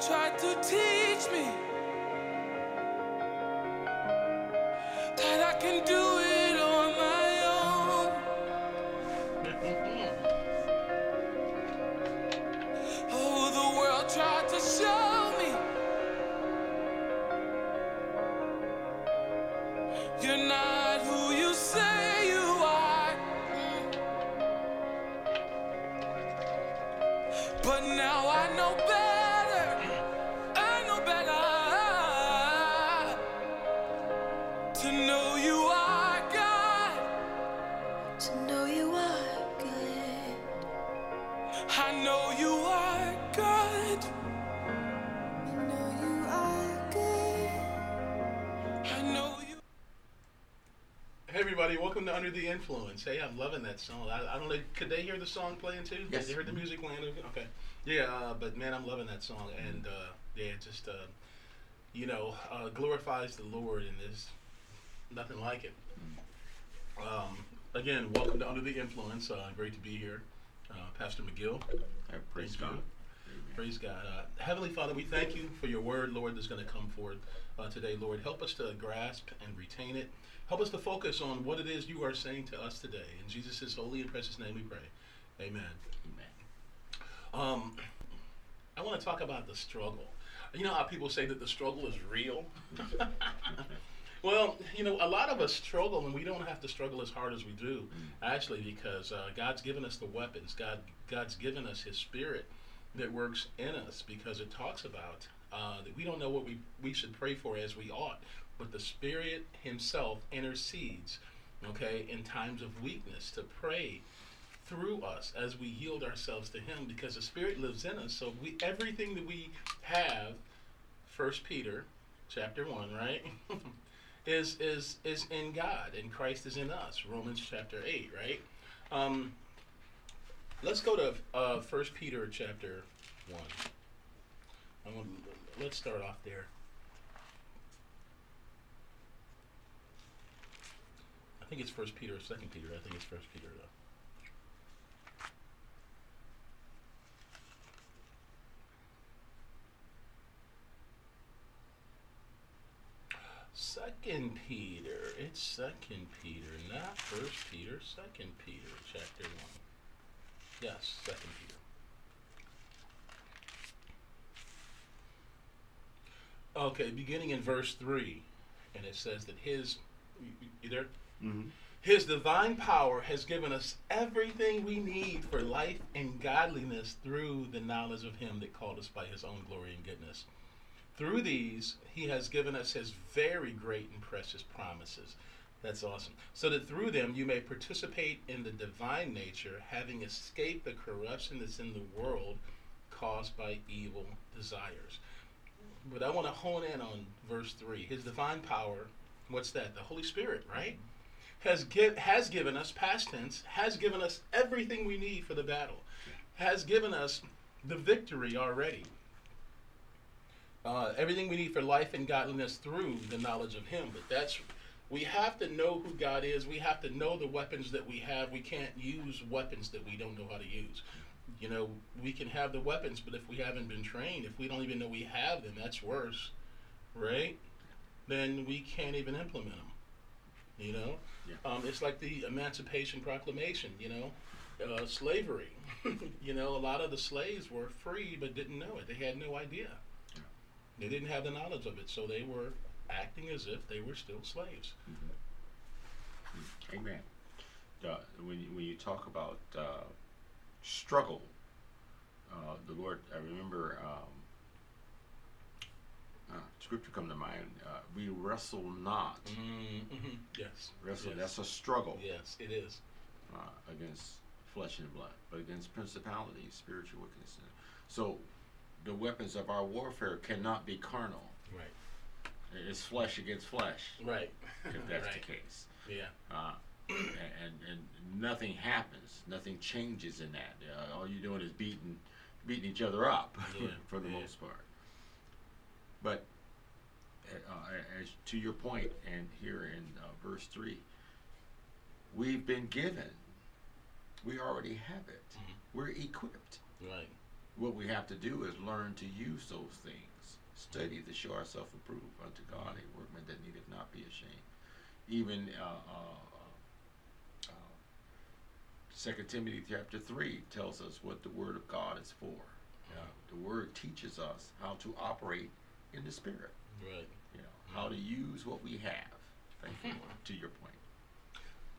tried to teach me that I can do Under the Influence. Hey, I'm loving that song. I, I don't know, could they hear the song playing too? Yes. They heard the music playing? Okay. Yeah, uh, but man, I'm loving that song. And uh, yeah, it just, uh, you know, uh, glorifies the Lord and there's nothing like it. Um, again, welcome to Under the Influence. Uh, great to be here. Uh, Pastor McGill. Uh, praise God. Praise God. Heavenly Father, we thank you for your word, Lord, that's going to come forth uh, today, Lord. Help us to grasp and retain it. Help us to focus on what it is you are saying to us today. In Jesus' holy and precious name we pray. Amen. Amen. Um, I want to talk about the struggle. You know how people say that the struggle is real? well, you know, a lot of us struggle, and we don't have to struggle as hard as we do, actually, because uh, God's given us the weapons. God, God's given us His Spirit that works in us, because it talks about uh, that we don't know what we, we should pray for as we ought, but the Spirit Himself intercedes, okay, in times of weakness to pray through us as we yield ourselves to him because the spirit lives in us. So we everything that we have first peter chapter 1 right is is is in god and christ is in us. Romans chapter 8 right? Um let's go to uh first peter chapter 1 I want, let's start off there i think it's first peter or second peter i think it's first peter though Second Peter. It's Second Peter, not First Peter. Second Peter, chapter one. Yes, Second Peter. Okay, beginning in verse three, and it says that his. You, there? Mm-hmm. His divine power has given us everything we need for life and godliness through the knowledge of Him that called us by His own glory and goodness. Through these, He has given us His very great and precious promises. That's awesome. So that through them you may participate in the divine nature, having escaped the corruption that's in the world caused by evil desires. But I want to hone in on verse 3. His divine power, what's that? The Holy Spirit, right? has give, has given us past tense has given us everything we need for the battle has given us the victory already uh, everything we need for life and godliness through the knowledge of him but that's we have to know who god is we have to know the weapons that we have we can't use weapons that we don't know how to use you know we can have the weapons but if we haven't been trained if we don't even know we have them that's worse right then we can't even implement them you know Yeah. um, it's like the Emancipation Proclamation, you know, uh, slavery. you know, a lot of the slaves were free but didn't know it. They had no idea. They didn't have the knowledge of it, so they were acting as if they were still slaves. Amen. Uh, when, you, when you talk about uh, struggle, uh, the Lord, I remember um, uh, scripture come to mind. Uh, we wrestle not. Mm-hmm. Yes. Wrestle, yes. that's a struggle Yes, it is. uh, against flesh and blood, but against principalities, spiritual wickedness. So the weapons of our warfare cannot be carnal. Right. It's flesh against flesh, Right. if that's right. the case. Yeah. uh, and, and nothing happens, nothing changes in that. Uh, all you're doing is beating beating each other up Yeah, for the yeah. most part. But uh, as to your point, and here in uh, verse three, we've been given. We already have it. Mhm. We're equipped. Right. what we have to do is learn to use those things. Study to show ourselves approved unto God, a workman that needeth not be ashamed. Even uh, uh, uh, Second Timothy chapter three tells us what the Word of God is for. Uh, the Word teaches us how to operate in the Spirit. Right. You know how to use what we have. Thank you, To your point.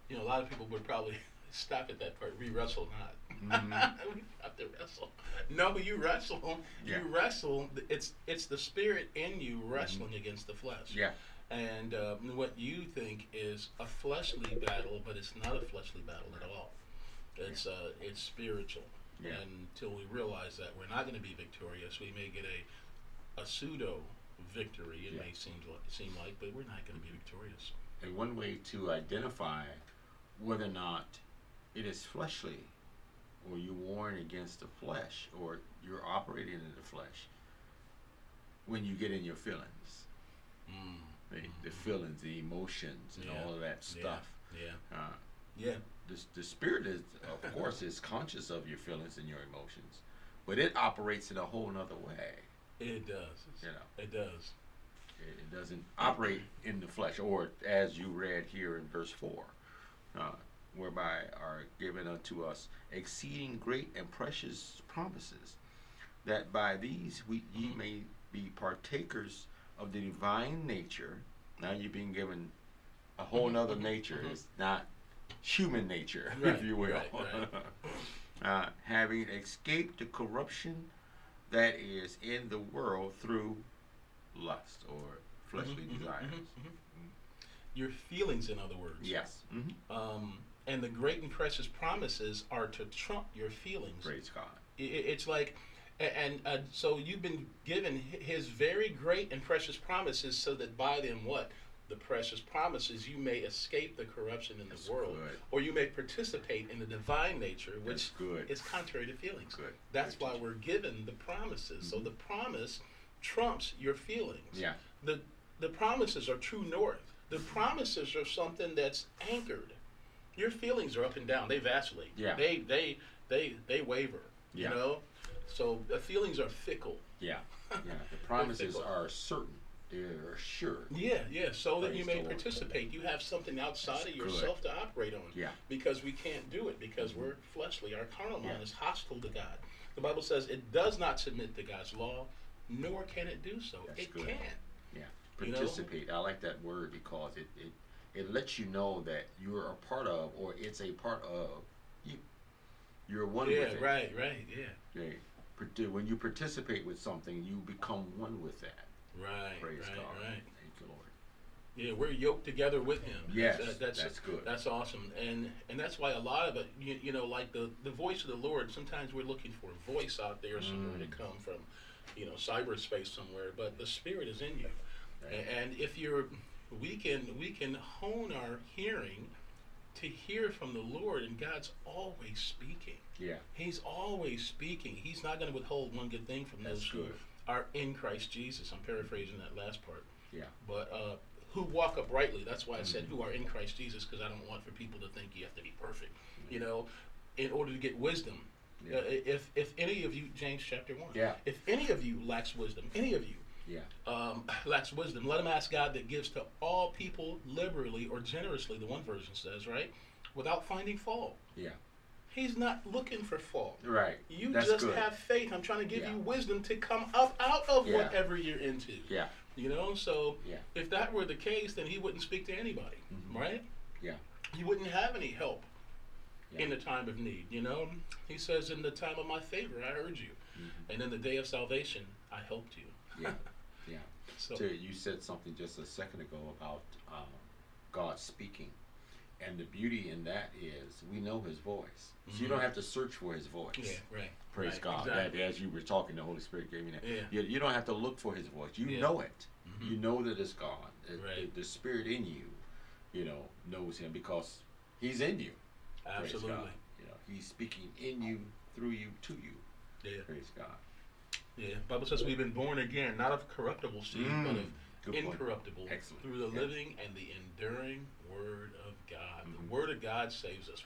You know, a lot of people would probably stop at that part. We wrestle not. Mhm. we have to wrestle. No, you wrestle. Yeah. You wrestle. It's it's the spirit in you wrestling against the flesh. Yeah. And um, what you think is a fleshly battle, but it's not a fleshly battle at all. It's uh, it's spiritual. Yeah. And until we realize that we're not going to be victorious, we may get a a pseudo victory. It Yeah. may seem like, seem like, but we're not going to be victorious. And one way to identify whether or not it is fleshly or you're warring against the flesh or you're operating in the flesh when you get in your feelings. Mm. The, the feelings, the emotions, and Yeah. all of that stuff. Yeah. Uh, Yeah. the, the spirit is, of course, is conscious of your feelings and your emotions, but it operates in a whole nother way. It does. You know, It does. it, it doesn't operate in the flesh, or as you read here in verse four, uh, whereby are given unto us exceeding great and precious promises, that by these we ye may be partakers of the divine nature. Now you're being given a whole nother nature. Mhm. It's not human nature, Right, if you will. right, right. uh, having escaped the corruption that is in the world through lust or fleshly Mhm, mhm, desires. mhm, mhm. Your feelings, in other words. Yes. Um, and the great and precious promises are to trump your feelings. Praise God. It's like, and uh, so you've been given His very great and precious promises, so that by them, what the precious promises, you may escape the corruption in the That's world, good. or you may participate in the divine nature, which is contrary to feelings. Good. That's Good why we're given the promises. So Mhm. the promise trumps your feelings. Yeah. The the promises are true north. The promises are something that's anchored. Your feelings are up and down. They vacillate. Yeah. They they they they waver. Yeah. You know? So the feelings are fickle. Yeah. Yeah. The promises are certain. They're assured. Yeah, yeah. So that you may participate. You have something outside That's of good. yourself to operate on. Yeah. Because we can't do it because mm-hmm. we're fleshly. Our carnal mind Yeah. is hostile to God. The Bible says it does not submit to God's law, nor can it do so. That's it good. can't. Yeah. You know? Participate. I like that word because it, it it lets you know that you're a part of or it's a part of you. You're one yeah, with it. right, right, yeah. Parti- When you participate with something, you become one with that. Right, Praise right, God. right. Thank you, Lord. Yeah, we're yoked together with Him. Yes, That- that's that's good. That's awesome, and and that's why a lot of it, you, you know, like the the voice of the Lord. Sometimes we're looking for a voice out there somewhere Mm. to come from, you know, cyberspace somewhere. But the Spirit is in you, Right. And if you're, we can we can hone our hearing to hear from the Lord, and God's always speaking. Yeah. He's always speaking. He's not going to withhold one good thing from That's those who are in Christ Jesus. I'm paraphrasing that last part Yeah. but uh, who walk uprightly. That's why I said Mhm. who are in Christ Jesus, because I don't want for people to think you have to be perfect. You know, in order to get wisdom. Yeah. Uh, if if any of you, James chapter one. Yeah. If any of you lacks wisdom, any of you Yeah. um, lacks wisdom, let him ask God that gives to all people liberally or generously. The one version says, right, without finding fault. Yeah. He's not looking for fault. Right. You That's just good. have faith. I'm trying to give Yeah. you wisdom to come up out of Yeah. whatever you're into. Yeah. You know, so Yeah. if that were the case, then he wouldn't speak to anybody, Mhm. right? Yeah. He wouldn't have any help Yeah. in the time of need. You know, he says, "In the time of my favor, I heard you, Mhm. and in the day of salvation, I helped you." Yeah. So, you said something just a second ago about um, God speaking, and the beauty in that is we know His voice, so you don't have to search for His voice. yeah, right. Praise right, God. Exactly. That as you were talking, the Holy Spirit gave me that. Yeah. You, you don't have to look for His voice. You Yeah. know it. Mhm. You know that it's God. The- the- Right. The, Spirit in you, you know, knows Him because He's in you. Absolutely. God. You know, He's speaking in you, through you, to you. Yeah. Praise God. Yeah. Bible says we've been born again, not of corruptible seed, but Mm, of good incorruptible, Excellent. through the Yeah. living and the enduring Word of God. The Mhm. Word of God saves us.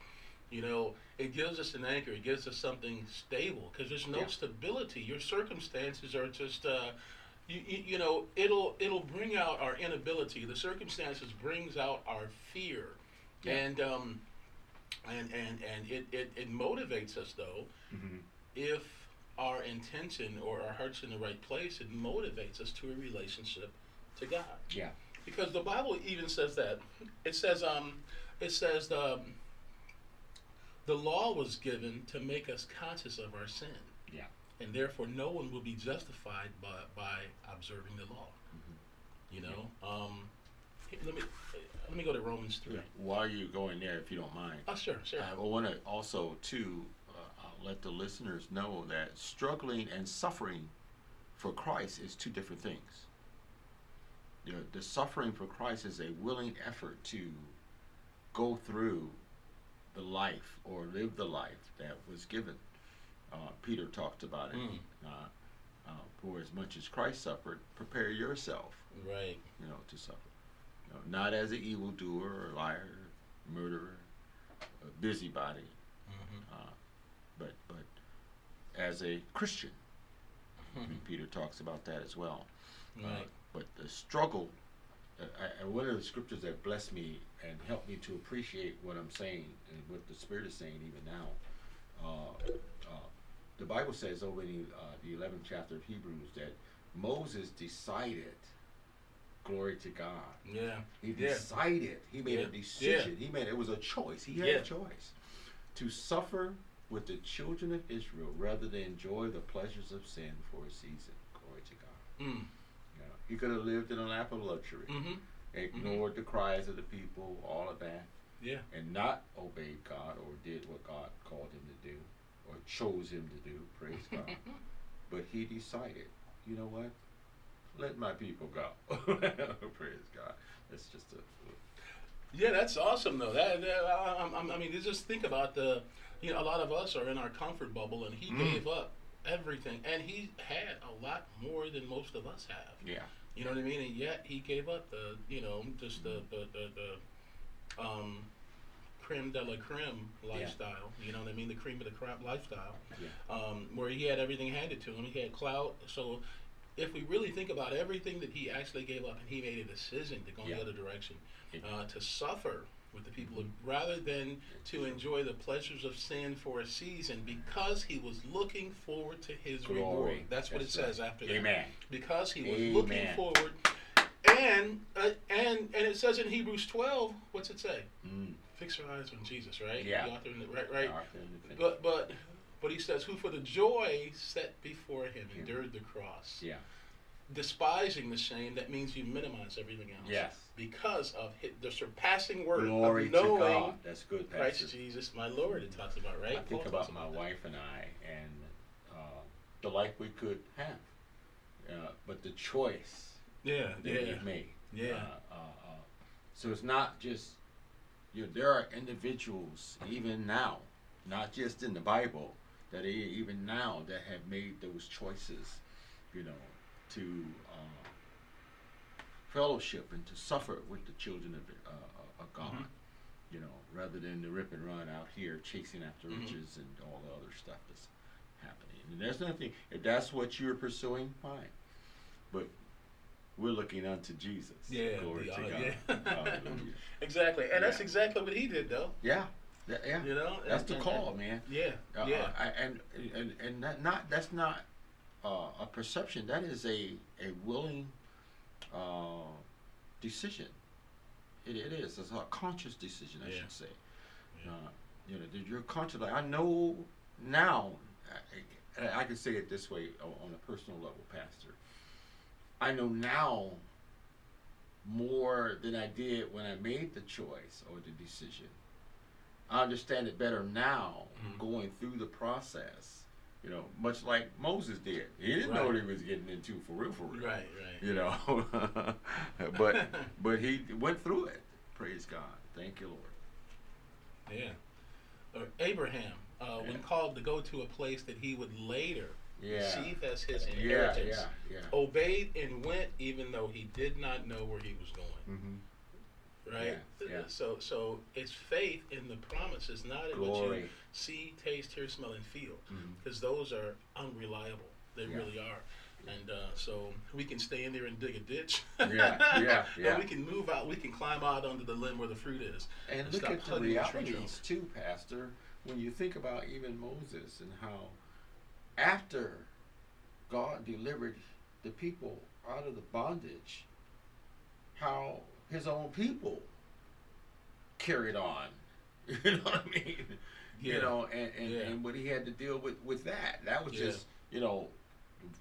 You know, it gives us an anchor. It gives us something stable because there's no Yeah. stability. Your circumstances are just, uh, you, you, you know, it'll it'll bring out our inability. The circumstances brings out our fear, Yeah. and um, and and and it, it it motivates us though Mm-hmm. if our intention or our heart's in the right place. It motivates us to a relationship to God Yeah. because the Bible even says that. It says um, it says um, the law was given to make us conscious of our sin, Yeah. and therefore no one will be justified by by observing the law. Mm-hmm. You know, um, let me let me go to Romans three. While you're you going there, if you don't mind, Oh sure, sure. I want to also too uh, uh, let the listeners know that struggling and suffering for Christ is two different things. The, the suffering for Christ is a willing effort to go through the life or live the life that was given. Uh, Peter talked about it. Mm. Uh, uh, for as much as Christ suffered, prepare yourself right. you know, to suffer. You know, not as an evildoer or liar, murderer, a busybody, hmm uh, but but as a Christian. Mhm. Peter talks about that as well. Uh, but the struggle, uh, I- and one of the scriptures that blessed me and helped me to appreciate what I'm saying and what the Spirit is saying even now. Uh, uh, the Bible says over in the, uh, the 11th chapter of Hebrews that Moses decided, glory to God, Yeah. he Yeah. decided. He made Yeah. a decision. He made it was a choice. He had Yeah. a choice to suffer with the children of Israel rather than enjoy the pleasures of sin for a season. Glory to God. Mm. You know, he could have lived in a lap of luxury, hmm ignored the cries of the people, all of that, Yeah. and not obeyed God or did what God called him to do or chose him to do. Praise God. But he decided, you know what? Let my people go. Praise God. That's just a Yeah, that's awesome though. That, that I, I, I mean, just think about the, you know, a lot of us are in our comfort bubble, and he Mm. gave up everything, and he had a lot more than most of us have. yeah. You know what I mean? And yet he gave up the, you know, just the the the, the um, creme de la creme lifestyle. Yeah. You know what I mean? The cream of the crop lifestyle, Yeah. um, where he had everything handed to him. He had clout. So if we really think about everything that he actually gave up, and he made a decision to go in Yeah. the other direction, uh, to suffer with the people, of, rather than to enjoy the pleasures of sin for a season, because he was looking forward to his Glory. reward. That's what That's it says right. after that Amen. because he was looking forward. And uh, and and it says in Hebrews 12, what's it say? Mm. Fix your eyes on Jesus, right? Yeah. The author and the, right, right. And the But but but he says, who for the joy set before him endured the cross, yeah. despising the shame. That means you minimize everything else. Yes. Because of the surpassing word Glory of to knowing God. That's good, Christ Jesus, my Lord. It talks about right. I think Paul about my that. wife and I and uh, the life we could have, uh, but the choice Yeah, that yeah, we made. yeah. Uh, uh, uh, so it's not just you know, there are individuals even now, not just in the Bible, that even now that have made those choices, you know, to uh, fellowship and to suffer with the children of, uh, of God, Mhm. you know, rather than the rip and run out here chasing after Mhm. riches and all the other stuff that's happening. And there's nothing if that's what you're pursuing, fine, but we're looking unto Jesus. Yeah, glory the- to uh, God. yeah. Exactly, and that's exactly what he did, though. Yeah, yeah. You know, That's And- the and- call, and- man. Yeah, Uh, yeah. uh, I- and and and that not that's not uh, a perception. That is a a willing uh, decision. It, it is. It's a conscious decision, I Yeah. should say. Yeah. Uh, you know, you're conscious. Like I know now. I, I, can say it this way on a personal level, Pastor. I know now more than I did when I made the choice or the decision. I understand it better now, Mhm. going through the process. You know, much like Moses did. He didn't know Right. what he was getting into for real, for real. Right, right. You know, but but he went through it. Praise God. Thank you, Lord. Yeah. Or Abraham, uh, when called to go to a place that he would later Yeah. receive as his Yeah, inheritance, yeah, yeah. obeyed and went even though he did not know where he was going. Mm-hmm. Right? Yeah, yeah. So so it's faith in the promises, not in what you see, taste, hear, smell, and feel, because those are unreliable. They Yeah. really are. And uh, so we can stay in there and dig a ditch. Yeah, yeah, yeah. We can move out. We can climb out under the limb where the fruit is. And and look at the realities too, Pastor. When you think about even Moses and how after God delivered the people out of the bondage, how his own people carried on. You know what I mean? Yeah. You know, and, and, Yeah. and what he had to deal with with that. That was Yeah. just, you know,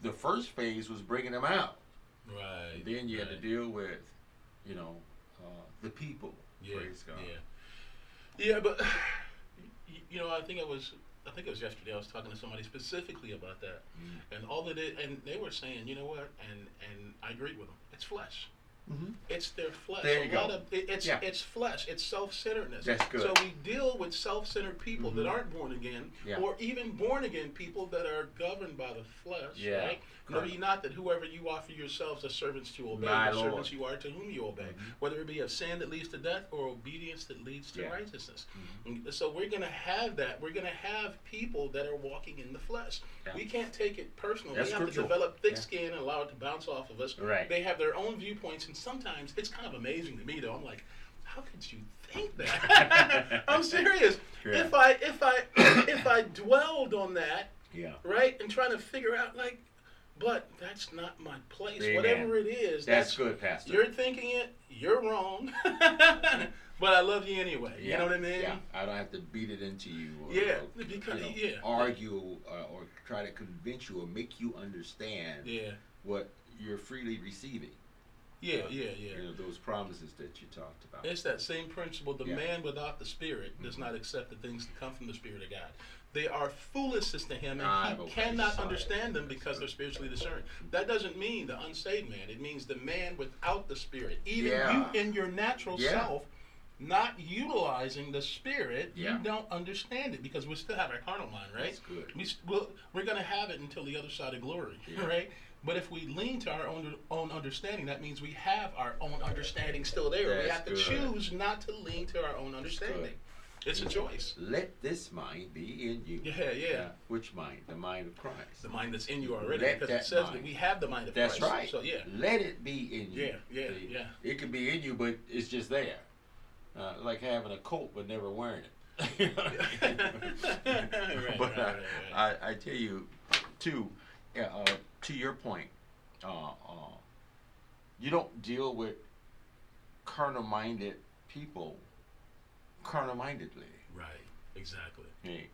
the first phase was bringing them out. Right. And then you had to deal with, you know, uh, the people. Yeah, Praise God. Yeah, yeah, but you know, I think it was, I think it was yesterday. I was talking to somebody specifically about that, Mm. and all that it, and they were saying, you know what, and and I agreed with them. It's flesh. Mm-hmm. It's their flesh. There a you lot go. of it, it's Yeah. it's flesh. It's self-centeredness. That's good. So we deal with self-centered people that Mhm. aren't born again, Yeah. or even born again people that are governed by the flesh. Yeah, Right. Know ye not that whoever you offer yourselves as servants to obey, My the Lord. servants you are to whom you obey, Mhm. whether it be of sin that leads to death or obedience that leads to Yeah. Mm-hmm. righteousness. So we're going to have that. We're going to have people that are walking in the flesh. Yeah. We can't take it personal. That's we have crucial. to develop thick Yeah. skin and allow it to bounce off of us. Right. They have their own viewpoints, and sometimes it's kind of amazing to me, though. I'm like, how could you think that? I'm serious. Yeah. If I if I if I dwelled on that, Yeah. right, and trying to figure out like, but that's not my place. Amen. Whatever it is, That's good, Pastor. You're thinking it. You're wrong. but I love you anyway. You know what I mean? Yeah, I don't have to beat it into you. Or, Yeah, or, because- you know, yeah. argue uh, or try to convince you or make you understand Yeah. what you're freely receiving. Yeah. Uh, Yeah. Yeah. You know those promises that you talked about. It's that same principle. The Yeah. man without the Spirit does Mhm. not accept the things that come from the Spirit of God. They are foolishness to him, and I've he cannot understand them because they're spiritually discerned. That doesn't mean the unsaved man. It means the man without the Spirit. Even Yeah. you in your natural Yeah. self, not utilizing the Spirit, Yeah. you don't understand it because we still have our carnal mind, right? That's good. We, we'll, we're going to have it until the other side of glory, right? But if we lean to our own own understanding, that means we have our own understanding still there. we have to good. choose not to lean to our own understanding. It's a choice. Let this mind be in you. Yeah, yeah. Which mind? The mind of Christ. The mind that's in you already, Let because it says mind- that we have the mind of That's Christ. right. So yeah, Let it be in you. Yeah, yeah, See, yeah. It can be in you, but it's just there. Uh, like having a coat but never wearing it. You know I mean? Right, but right, uh, right, right. I, I tell you, too, uh, to your point, uh, uh, you don't deal with carnal-minded people carnal-mindedly. right, exactly. Hey,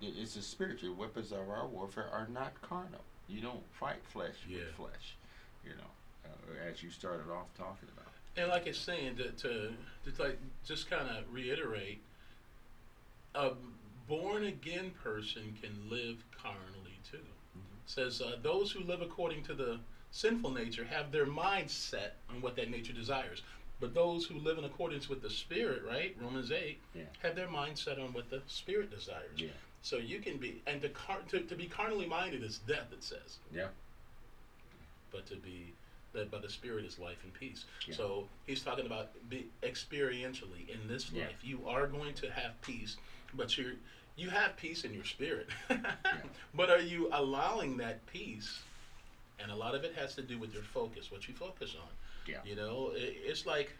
it's a spiritual. Weapons of our warfare are not carnal. You don't fight flesh Yeah. with flesh. You know, uh, as you started off talking about. And like it's saying to to, to like just kind of reiterate, a born again person can live carnally too. Mm-hmm. Says uh, those who live according to the sinful nature have their mind set on what that nature desires. But those who live in accordance with the Spirit, right, Romans eight, Yeah. have their mind set on what the Spirit desires. Yeah. So you can be, and to, car- to to be carnally minded is death. It says Yeah. but to be led by the Spirit is life and peace. Yeah. So he's talking about be experientially in this Yeah. life. You are going to have peace, but you're you have peace in your spirit. But are you allowing that peace? And a lot of it has to do with your focus, what you focus on. Yeah. You know, it, it's like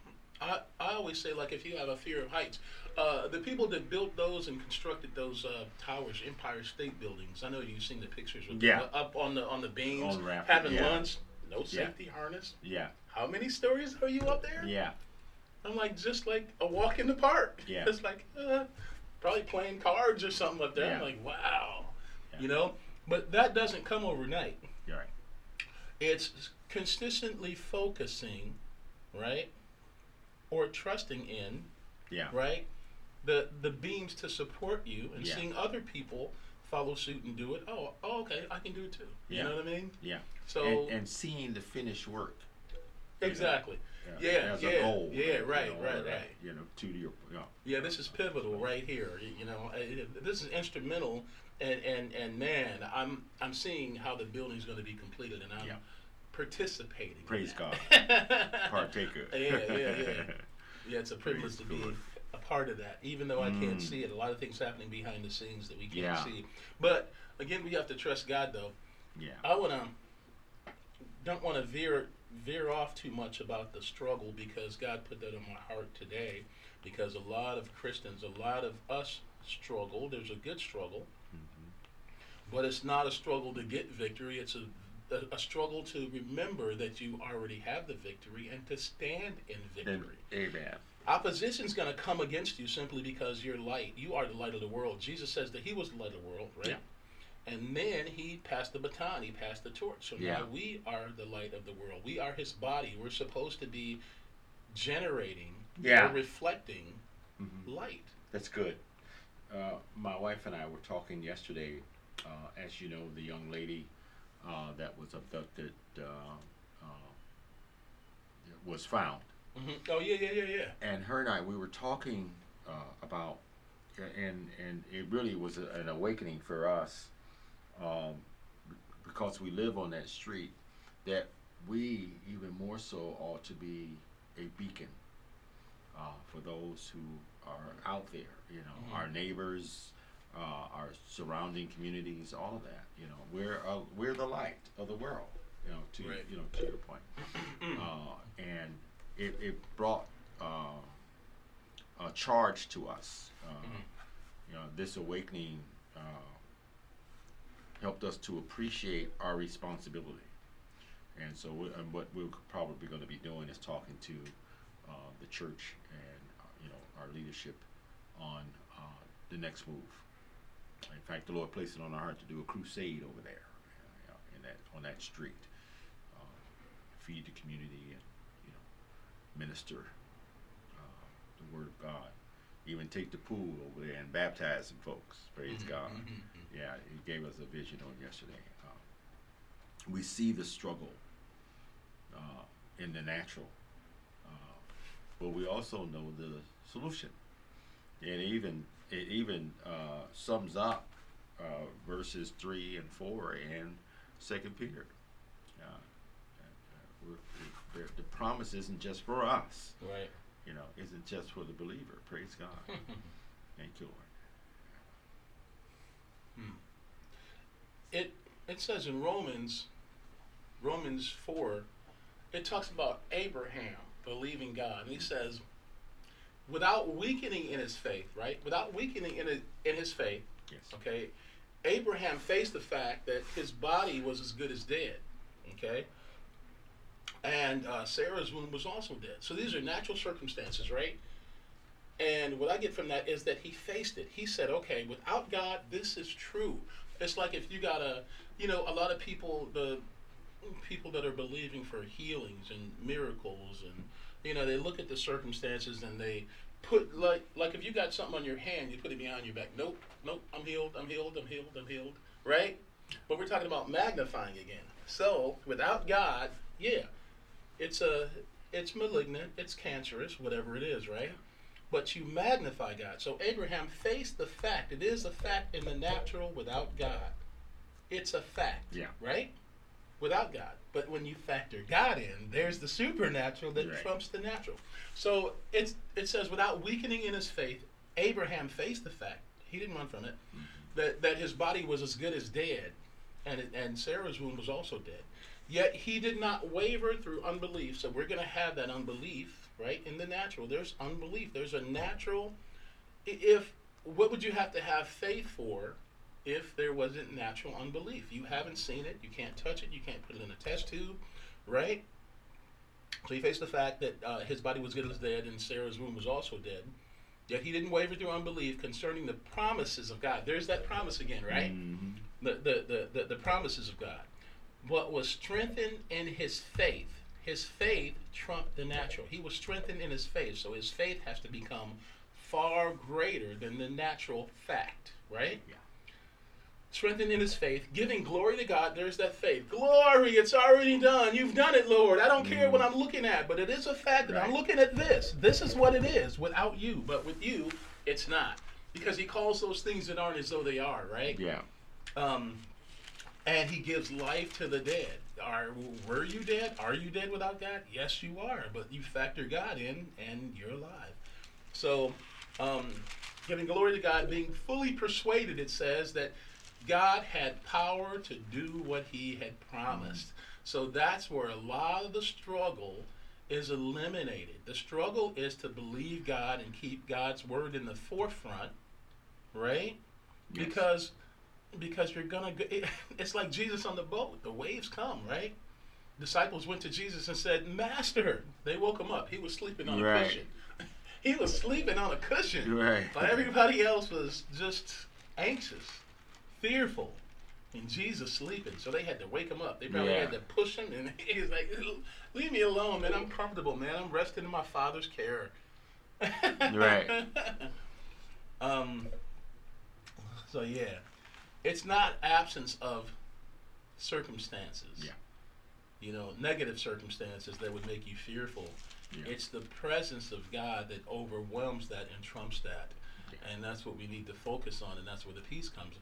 I, I always say, like if you have a fear of heights, uh, the people that built those and constructed those uh, towers, Empire State Buildings. I know you've seen the pictures with Yeah. them up on the on the beams, On raft- having yeah. lunch, no Yeah. safety harness. Yeah. How many stories are you up there? Yeah. I'm like just like a walk in the park. Yeah. It's like uh, probably playing cards or something up there. I'm like, wow. Yeah. You know, but that doesn't come overnight. You're right. It's consistently focusing, right, or trusting in, Yeah. right, the the beams to support you, and Yeah. seeing other people follow suit and do it. Oh, oh, okay, I can do it too. You Yeah. know what I mean? Yeah. So and, and seeing the finished work. you know, exactly. uh, Yeah, as yeah, a goal. yeah, you right, know, right, or, uh, right. You know, to your, you know, Yeah, this is pivotal right here. You know, Uh, this is instrumental, and and and man, I'm I'm seeing how the building's going to be completed, and I'm Yeah. Participating. in Praise. God. partaker. yeah, yeah, yeah. Yeah, it's a privilege to be a part of that, even though I can't Mm. see it. A lot of things happening behind the scenes that we can't Yeah. see. But again, we have to trust God, though. Yeah. I wanna don't want to veer veer off too much about the struggle because God put that on my heart today. Because a lot of Christians, a lot of us struggle. There's a good struggle, but it's not a struggle to get victory. It's a a, a struggle to remember that you already have the victory and to stand in victory. amen. Opposition's going to come against you simply because you're light. You are the light of the world. Jesus says that He was the light of the world, right? Yeah. And then He passed the baton. He passed the torch. So Yeah. now we are the light of the world. We are His body. We're supposed to be generating Yeah. or reflecting Mhm. light. That's good. Uh, my wife and I were talking yesterday. Uh, as you know, the young lady uh, that was abducted uh, uh, was found, hmm Oh yeah, yeah, yeah, yeah. and her and I we were talking uh, about, and and it really was a, an awakening for us, um, because we live on that street, that we even more so ought to be a beacon uh, for those who are out there. You know, Mhm. our neighbors, uh, our surrounding communities, all of that. You know, we're uh, we're the light of the world. You know, to Right. you know to your point, uh, and it, it brought uh, a charge to us. Uh, Mhm. You know, this awakening uh, helped us to appreciate our responsibility. And so, we, and what we're probably going to be doing is talking to uh, the church and uh, you know our leadership on uh, the next move. In fact, the Lord placed it on our heart to do a crusade over there, you know, in that on that street, uh, feed the community and you know minister uh, the word of God. Even take the pool over there and baptize some folks. Praise Mhm, God. mhm, mhm. Yeah, he gave us a vision on yesterday. Uh, we see the struggle uh, in the natural, uh, but we also know the solution. And even it even uh, sums up uh, verses three and four and Second Peter. Uh, uh, we're, we're, the promise isn't just for us, Right. you know, isn't just for the believer. Praise God. Thank you, Lord. it it says in Romans Romans 4 it talks about Abraham believing God and he says without weakening in his faith right without weakening in his, in his faith Yes. okay Abraham faced the fact that his body was as good as dead okay and uh, Sarah's womb was also dead so these are natural circumstances right and what I get from that is that he faced it. He said, okay, without God, this is true. It's like if you got a, you know, a lot of people, the people that are believing for healings and miracles, and, you know, they look at the circumstances and they put, like, like if you got something on your hand, you put it behind your back. Nope, nope, I'm healed, I'm healed, I'm healed, I'm healed, right? But we're talking about magnifying again. So without God, yeah, it's a, it's malignant, it's cancerous, whatever it is, right? but you magnify God. So Abraham faced the fact. It is a fact in the natural without God. It's a fact. Yeah. Right? Without God. But when you factor God in, there's the supernatural that Right. trumps the natural. So it's it says without weakening in his faith, Abraham faced the fact. He didn't run from it. Mm-hmm. That that his body was as good as dead, and it, and Sarah's womb was also dead. Yet he did not waver through unbelief. So we're going to have that unbelief, right? In the natural, there's unbelief. There's a natural. If what would you have to have faith for, if there wasn't natural unbelief? You haven't seen it. You can't touch it. You can't put it in a test tube, right? So he faced the fact that uh, his body was good as dead, and Sarah's womb was also dead. Yet he didn't waver through unbelief concerning the promises of God. There's that promise again, right? Mhm. the, the, the, the, the promises of God, but was strengthened in his faith. His faith trumped the natural. He was strengthened in his faith, so his faith has to become far greater than the natural fact, right? Yeah. Strengthened in his faith, giving glory to God. There's that faith. Glory, it's already done. You've done it, Lord. I don't care what I'm looking at, but it is a fact that I'm looking at this. This is what it is without you, but with you, it's not. Because he calls those things that aren't as though they are, right? Yeah. um, and he gives life to the dead. are were you dead? Are you dead without God? Yes, you are. But you factor God in, and you're alive. So, um, giving glory to God, being fully persuaded, it says that God had power to do what He had promised. Mm-hmm. So that's where a lot of the struggle is eliminated. The struggle is to believe God and keep God's word in the forefront, right? Yes. Because because you're gonna go, it, it's like Jesus on the boat. The waves come, right? Disciples went to Jesus and said, "Master." They woke him up. He was sleeping on a cushion. he was sleeping on a cushion. Right. But everybody else was just anxious, fearful, and Jesus sleeping. So they had to wake him up. They probably Yeah. had to push him, and he's like, "Leave me alone, man. I'm comfortable, man. I'm resting in my Father's care." Right. um. So yeah, it's not absence of circumstances. Yeah. You know, negative circumstances that would make you fearful. Yeah. It's the presence of God that overwhelms that and trumps that. Yeah. And that's what we need to focus on, and that's where the peace comes.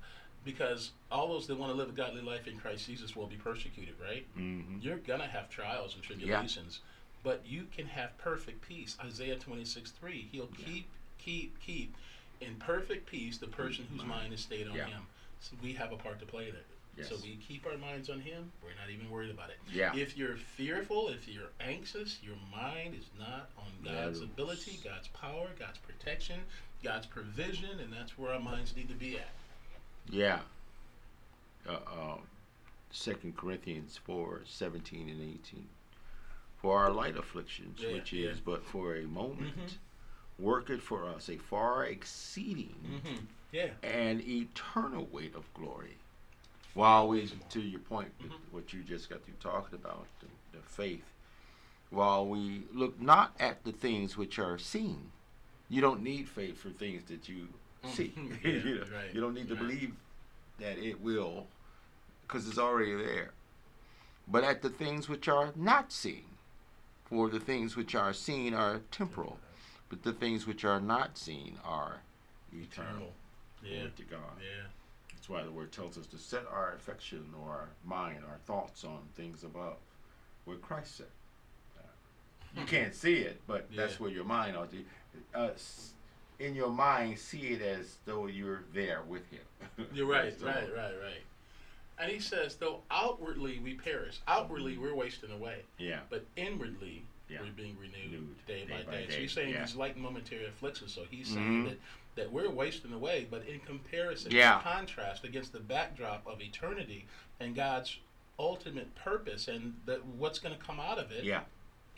Because all those that want to live a godly life in Christ Jesus will be persecuted, right? Mm-hmm. You're going to have trials and tribulations, but you can have perfect peace. Isaiah 26 3. He'll Yeah. keep, keep, keep in perfect peace the person whose Mind. is stayed on Yeah. Him. So we have a part to play there. So we keep our minds on Him. We're not even worried about it. Yeah. If you're fearful, if you're anxious, your mind is not on God's Yes. ability, God's power, God's protection, God's provision, and that's where our minds need to be at. Yeah. Uh, um, 2 Corinthians 4 17 and 18. For our light afflictions, Yeah, which yeah. is but for a moment, Mhm. worketh for us a far exceeding Mm-hmm. Yeah. and eternal weight of glory. While we, to your point, Mhm. what you just got through talking about, the, the faith, while we look not at the things which are seen, you don't need faith for things that you see. Mhm. Yeah, you, know, right, you don't need to right. believe that it will, because it's already there. But at the things which are not seen, for the things which are seen are temporal, but the things which are not seen are eternal. Yeah. Glory to God. Yeah. That's why the word tells us to set our affection or our mind, our thoughts on things above, where Christ said. Uh, you can't see it, but that's where your mind ought to. Uh, in your mind, see it as though you're there with Him. You're right, So, right, right, right. And he says, though outwardly we perish, outwardly we're wasting away, Yeah. but inwardly Yeah. we're being renewed Renewed day, day by by day. So he's saying yeah. these light momentary afflictions. So he's saying Mhm. that, that we're wasting away, but in comparison, Yeah. in contrast against the backdrop of eternity and God's ultimate purpose and that what's going to come out of it, Yeah.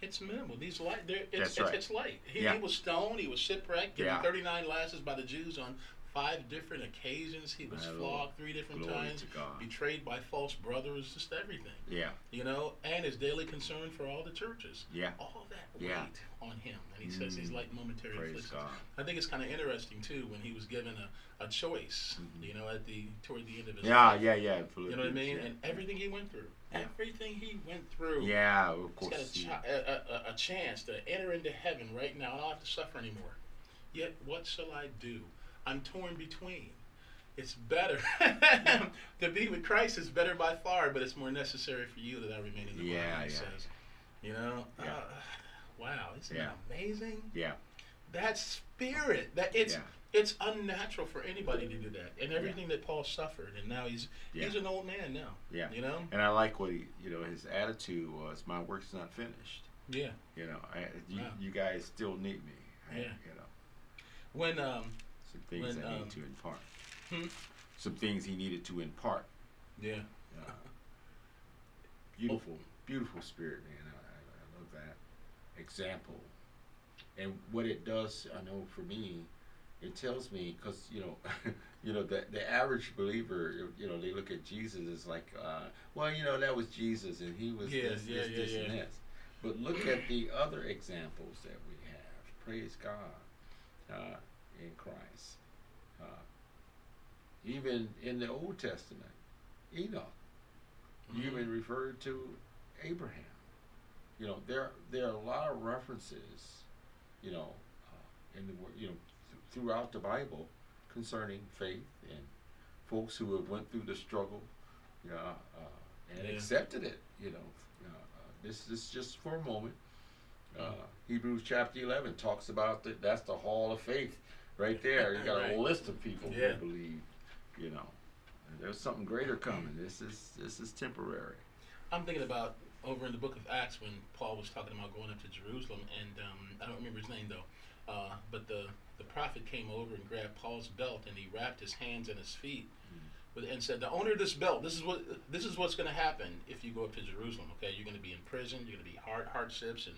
It's minimal. These light, it's, That's it's, right. it's light. He, Yeah. he was stoned. He was shipwrecked, given Yeah. 39 lashes by the Jews on five different occasions. He was flogged three different Glory times, betrayed by false brothers, just everything. Yeah. You know, and his daily concern for all the churches. Yeah. All that Yeah. weight on him. And he says he's Mm. like momentary Praise afflictions. God. I think it's kind of interesting, too, when he was given a, a choice, you know, at the toward the end of his Mm-hmm. Yeah. life. Yeah. Yeah. You know what I mean? yeah. And everything he went through. Yeah. Everything he went through. Yeah. Of He's course. got a, yeah. chi- a, a, a chance to enter into heaven right now. I don't have to suffer anymore. Yet, what shall I do? I'm torn between. It's better to be with Christ is better by far, but it's more necessary for you that I remain in the Yeah. He yeah. says, you know, Yeah. uh, wow, isn't Yeah. that amazing? Yeah. That spirit, that it's Yeah. it's unnatural for anybody to do that, and everything that Paul suffered, and now he's he's an old man now. Yeah. you know, And I like what he, you know, his attitude was, "My work's not finished." yeah. You know, I, you, Wow. you guys still need me. I- Yeah. You know, When um, some things When, I um, need to impart. hmm? Some things he needed to impart. yeah. Uh, beautiful, beautiful spirit, man. I, I, love that example. And what it does, I know for me, it tells me because you know, you know the the average believer, you know, they look at Jesus as like, uh, well, you know, that was Jesus, and he was Yeah, this, yeah, this, yeah, this, and this. But look at the other examples that we have. Praise God uh, in Christ. Uh, even in the Old Testament, Enoch. You Mhm. even referred to Abraham. You know, there there are a lot of references, you know, uh, in the you know, th- throughout the Bible concerning faith and folks who have went through the struggle, you know, uh, and Yeah. accepted it. You know, uh, uh, this is just for a moment. Uh, Hebrews chapter eleven talks about that. That's the hall of faith, right there. You got Right. a list of people Yeah. who believe. You know, there's something greater coming. This is this is temporary. I'm thinking about over in the book of Acts when Paul was talking about going up to Jerusalem, and um, I don't remember his name though, uh, but the the prophet came over and grabbed Paul's belt and he wrapped his hands and his feet, with, and said, "The owner of this belt, this is what this is what's going to happen if you go up to Jerusalem. Okay, you're going to be in prison. You're going to be hard hardships and."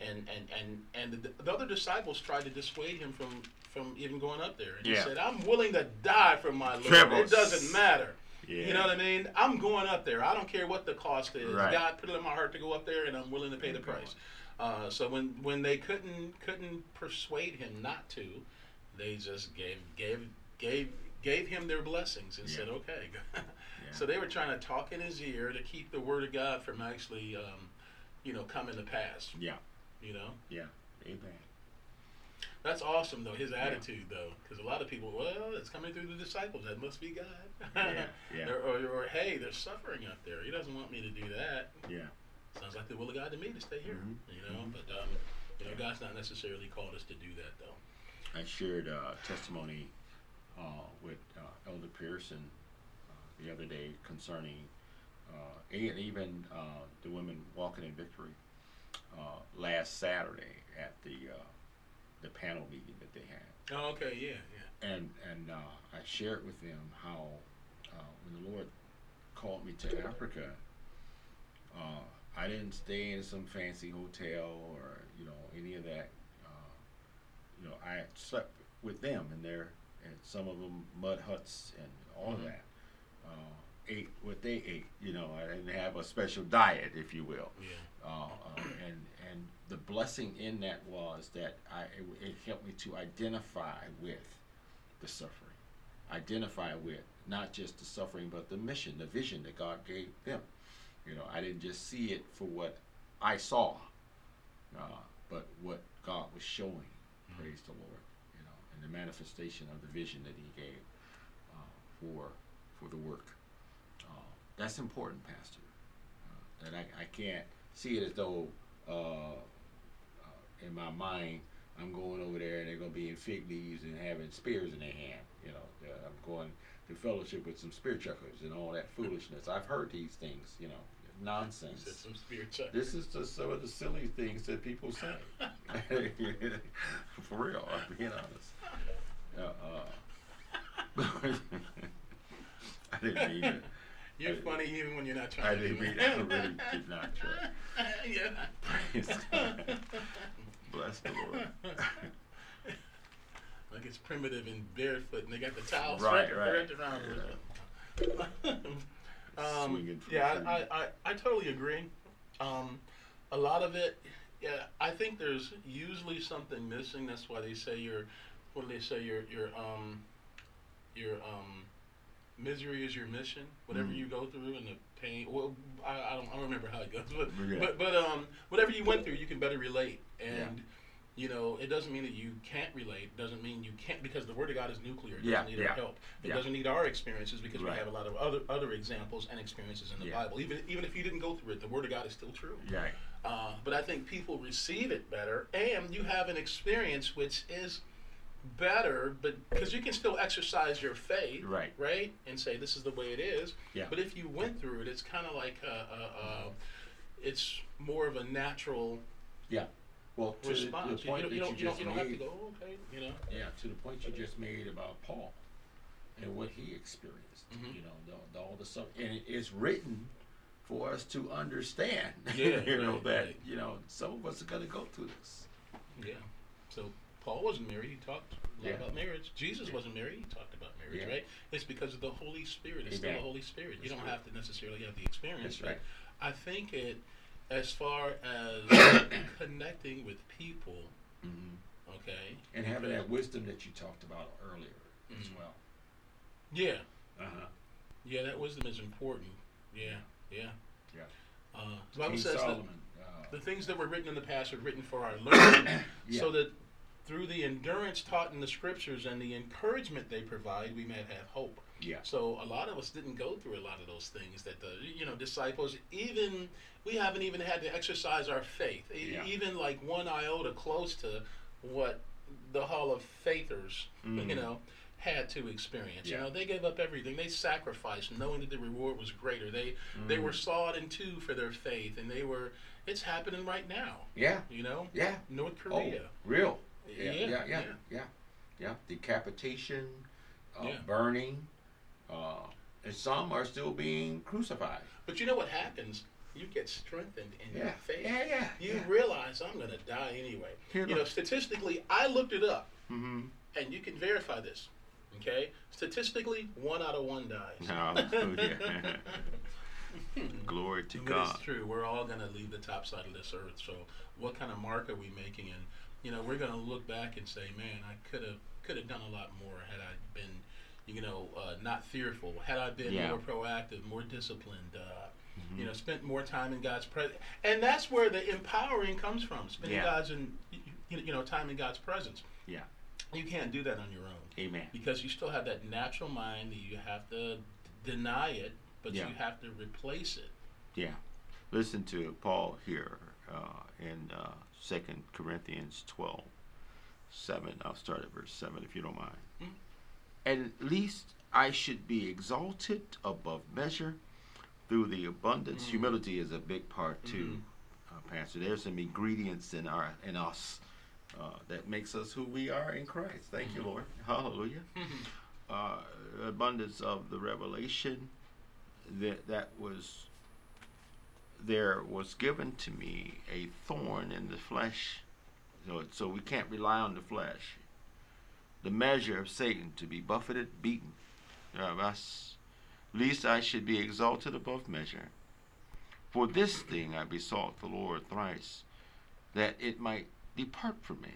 And and and and the, the other disciples tried to dissuade him from from even going up there. And he said, "I'm willing to die for my Lord. Trevor. It doesn't matter." Yeah. You know what I mean? I'm going up there. I don't care what the cost is. Right. God put it in my heart to go up there, and I'm willing to pay the price. Uh, so when when they couldn't couldn't persuade him not to, they just gave gave gave gave him their blessings and Yeah. said, "Okay." Yeah. So they were trying to talk in his ear to keep the word of God from actually, um, you know, coming to pass. Yeah. You know, Yeah. Amen. that's awesome though. His attitude though, because a lot of people, well, it's coming through the disciples. That must be God. Yeah, yeah. or, or, or hey, they're suffering out there. He doesn't want me to do that. Yeah. Sounds like the will of God to me to stay here. Mhm. You know, Mhm. but um, you know, God's not necessarily called us to do that though. I shared uh, testimony uh, with uh, Elder Pearson uh, the other day concerning, uh, and even uh, the women walking in victory uh, last Saturday at the uh, the panel meeting that they had, Oh, okay, yeah, yeah. and and uh, I shared with them how uh, when the Lord called me to Africa, uh, I didn't stay in some fancy hotel or you know any of that. Uh, you know, I slept with them in their and some of them mud huts and all of Mhm. that. Uh, ate what they ate. You know, and have a special diet, if you will. Yeah. Uh, uh, and and the blessing in that was that I it, it helped me to identify with the suffering, identify with not just the suffering but the mission, the vision that God gave them. You know, I didn't just see it for what I saw, uh, but what God was showing. Praise the Lord. You know, and the manifestation of the vision that He gave uh, for for the work. That's important, Pastor. Uh, and I, I can't see it as though uh, uh, in my mind I'm going over there and they're going to be in fig leaves and having spears in their hand. You know, uh, I'm going to fellowship with some spear chuckers and all that foolishness. I've heard these things. You know, nonsense. said some spirit check. This is just some of the silly things that people say. For real, I'm being honest. Uh, uh, I didn't mean it. You're funny even when you're not trying I to. mean. I really did not try. yeah. Praise God. Bless the Lord. like it's primitive and barefoot, and they got the towels Right, wrapped, right. wrapped around. it. um, yeah. I, I, I totally agree. Um, a lot of it, yeah, I think there's usually something missing. That's why they say you're, what do they say your your um, your um, misery is your mission. Whatever Mm. you go through and the pain. Well, I, I don't I don't remember how it goes, but Yeah. but but um, whatever you went through, you can better relate and. Yeah. You know, it doesn't mean that you can't relate. It doesn't mean you can't because the Word of God is nuclear. It doesn't need yeah, our help. It doesn't need our experiences because Right. we have a lot of other other examples and experiences in the. Bible. Even even if you didn't go through it, the Word of God is still true. Right. Uh, but I think people receive it better, and you have an experience which is better, but because you can still exercise your faith, Right. right, and say this is the way it is. Yeah. But if you went through it, it's kind of like uh, uh, uh, it's more of a natural Yeah. Well, to the, to response. the point you, that you you, don't, you, don't, just you don't have to go, "Oh, okay, you know. yeah, to the point you just made about Paul and what he experienced. Mhm. You know, the, the, all the stuff, and it is written for us to understand. Yeah, you know right, that right. you know some of us are going to go through this. Yeah. So Paul wasn't married. He talked a lot Yeah. about marriage. Jesus Yeah. wasn't married. He talked about marriage, Yeah. right? It's because of the Holy Spirit. It's still the Holy Spirit. you don't right. have to necessarily have the experience. That's right. I think it, as far as connecting with people, Mm-hmm. okay. And having that wisdom that you talked about earlier as Mhm. well. Yeah. Uh huh. Yeah, that wisdom is important. Yeah. Yeah. Yeah. Uh, the Bible says that Solomon. Uh, the things that were written in the past are written for our learning, Yeah. so that through the endurance taught in the scriptures and the encouragement they provide, we may have hope. Yeah. So a lot of us didn't go through a lot of those things that the you know disciples even we haven't even had to exercise our faith Yeah. even like one iota close to what the Hall of Faithers Mhm. you know had to experience. Yeah. You know they gave up everything. They sacrificed knowing that the reward was greater. They they Mm. were sawed in two for their faith and they were it's happening right now. Yeah. You know Yeah. North Korea. Oh, Korea. real. Yeah. Yeah, Yeah. Yeah. yeah. Yeah. Yeah. Decapitation, uh, Yeah. burning, uh, and some are still being crucified. But you know what happens? You get strengthened in your faith. Yeah. Yeah. You yeah. realize I'm going to die anyway. Here, You know, statistically, I looked it up, Mm-hmm. and you can verify this. Okay, statistically, one out of one dies. Hallelujah. Glory to But God. it's true. We're all going to leave the top side of this earth. So, what kind of mark are we making? And you know, we're going to look back and say, "Man, I could have could have done a lot more had I been, you know, uh, not fearful. Had I been Yeah. more proactive, more disciplined." Uh, Mhm. You know, spent more time in God's presence, and that's where the empowering comes from. Spending Yeah. God's in, you you know, time in God's presence. Yeah. You can't do that on your own Amen. because you still have that natural mind that you have to deny it, but Yeah. you have to replace it. Yeah. Listen to Paul here uh, in uh, 2 Corinthians 12, 7. I'll start at verse 7 if you don't mind. Mhm. At least I should be exalted above measure through the abundance. Mhm. Humility is a big part too, Mhm. uh, Pastor. There's some ingredients in our in us uh, that makes us who we are in Christ. Thank you, Mhm. Lord. Hallelujah uh, abundance of the revelation that that was there was given to me a thorn in the flesh. So, so we can't rely on the flesh. The measure of satan to be buffeted beaten. Uh, that's least i should be exalted above measure. For this thing i besought the lord thrice that it might depart from me.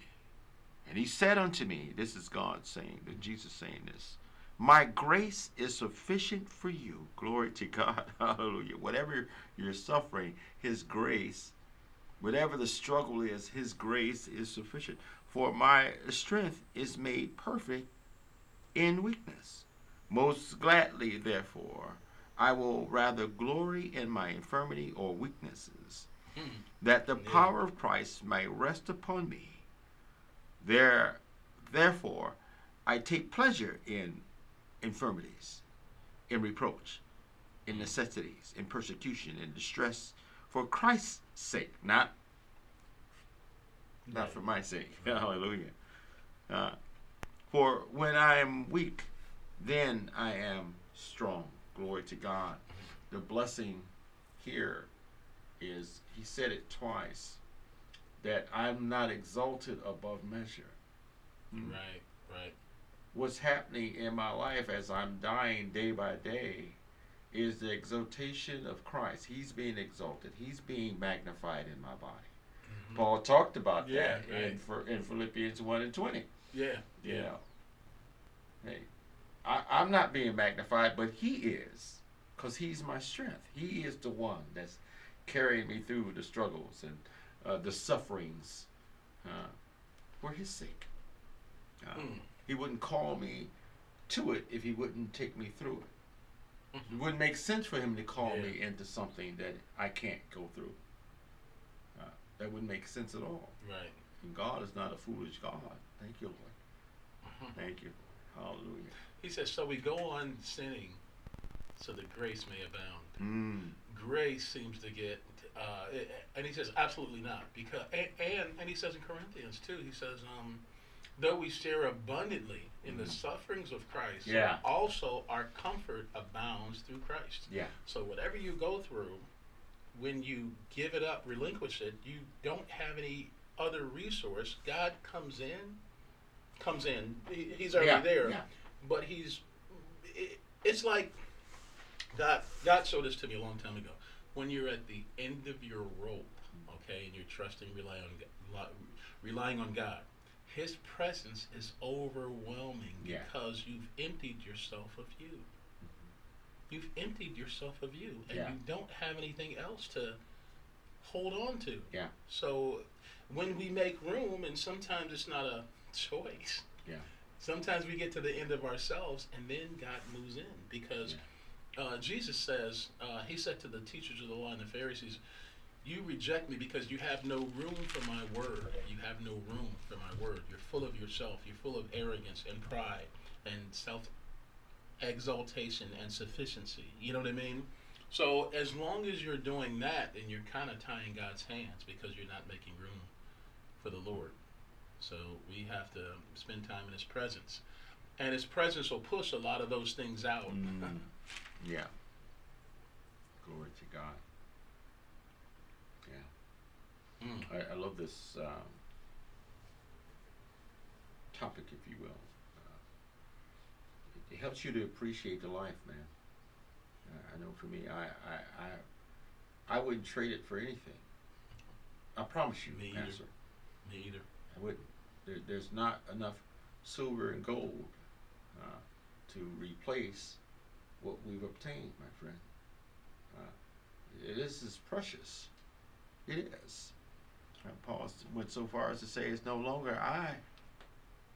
And he said unto me, This is God saying, that Jesus saying this, My grace is sufficient for you. Glory to God. Hallelujah. Whatever you're suffering, His grace, whatever the struggle is, His grace is sufficient. For my strength is made perfect in weakness. Most gladly, therefore, I will rather glory in my infirmity or weaknesses, Hmm. that the power of Christ may rest upon me. There, therefore, I take pleasure in infirmities, in reproach, in necessities, in persecution, in distress, for Christ's sake, not not for my sake. Hallelujah. Uh, for when I am weak, then I am strong. Glory to God. The blessing here is, he said it twice, that I'm not exalted above measure. Mm. Right, right. What's happening in my life as I'm dying day by day is the exaltation of Christ. He's being exalted. He's being magnified in my body. Paul talked about Mm-hmm. Yeah, that in, for, in Philippians 1 and 20. Yeah, You yeah. know, hey, I, I'm not being magnified, but he is, because he's my strength. He is the one that's carrying me through the struggles and uh, the sufferings uh, for his sake. Uh, Mm. He wouldn't call me to it if he wouldn't take me through it. It Mhm. wouldn't make sense for him to call Yeah. me into something that I can't go through. Uh, that wouldn't make sense at all. Right. And God is not a foolish God. Thank you, Lord. Thank you. Hallelujah. He says, so we go on sinning so that grace may abound. Mm. Grace seems to get, uh, and he says, absolutely not. Because, and, and, and he says in Corinthians too, he says, um, though we share abundantly in the Mhm. sufferings of Christ, Yeah. also our comfort abounds through Christ. Yeah. So whatever you go through, when you give it up, relinquish it, you don't have any other resource. God comes in, comes in. He, he's already Yeah, there, yeah. but he's. It, it's like God. God showed this to me a long time ago. When you're at the end of your rope, okay, and you're trusting, relying on, relying on God. His presence is overwhelming Yeah. because you've emptied yourself of you you've emptied yourself of you and Yeah. you don't have anything else to hold on to. Yeah. So when we make room and sometimes it's not a choice. Yeah. Sometimes we get to the end of ourselves, and then God moves in because uh, Jesus says, uh, He said to the teachers of the law and the Pharisees, "You reject me because you have no room for my word. You have no room for my word. You're full of yourself. You're full of arrogance and pride and self exaltation and sufficiency. You know what I mean? So as long as you're doing that, then you're kind of tying God's hands because you're not making room for the Lord. So we have to spend time in His presence, and His presence will push a lot of those things out. Mm, yeah. Glory to God. Mm. I, I love this um, topic, if you will. Uh, it, it helps you to appreciate the life, man. Uh, I know for me, I, I, I, I wouldn't trade it for anything. I promise you, Me either. Me either. I wouldn't. There, there's not enough silver and gold uh, to replace what we've obtained, my friend. Uh, it is is precious. It is. Paul went so far as to say, "It's no longer I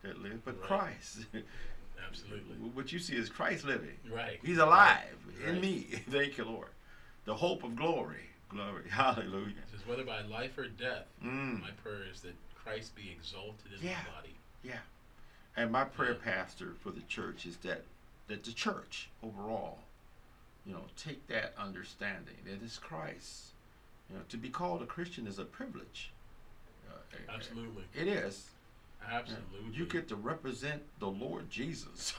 that live, but Right. Christ." Absolutely. what you see is Christ living. Right. He's alive in Right. me. Thank you, Lord. The hope of glory. Glory. Hallelujah. It says whether by life or death, Mm. my prayer is that Christ be exalted in Yeah. the body. Yeah. And my prayer, Yeah. pastor, for the church is that that the church overall, you know, take that understanding that it's Christ. You know, to be called a Christian is a privilege. Absolutely. It is. Absolutely. You get to represent the Lord Jesus.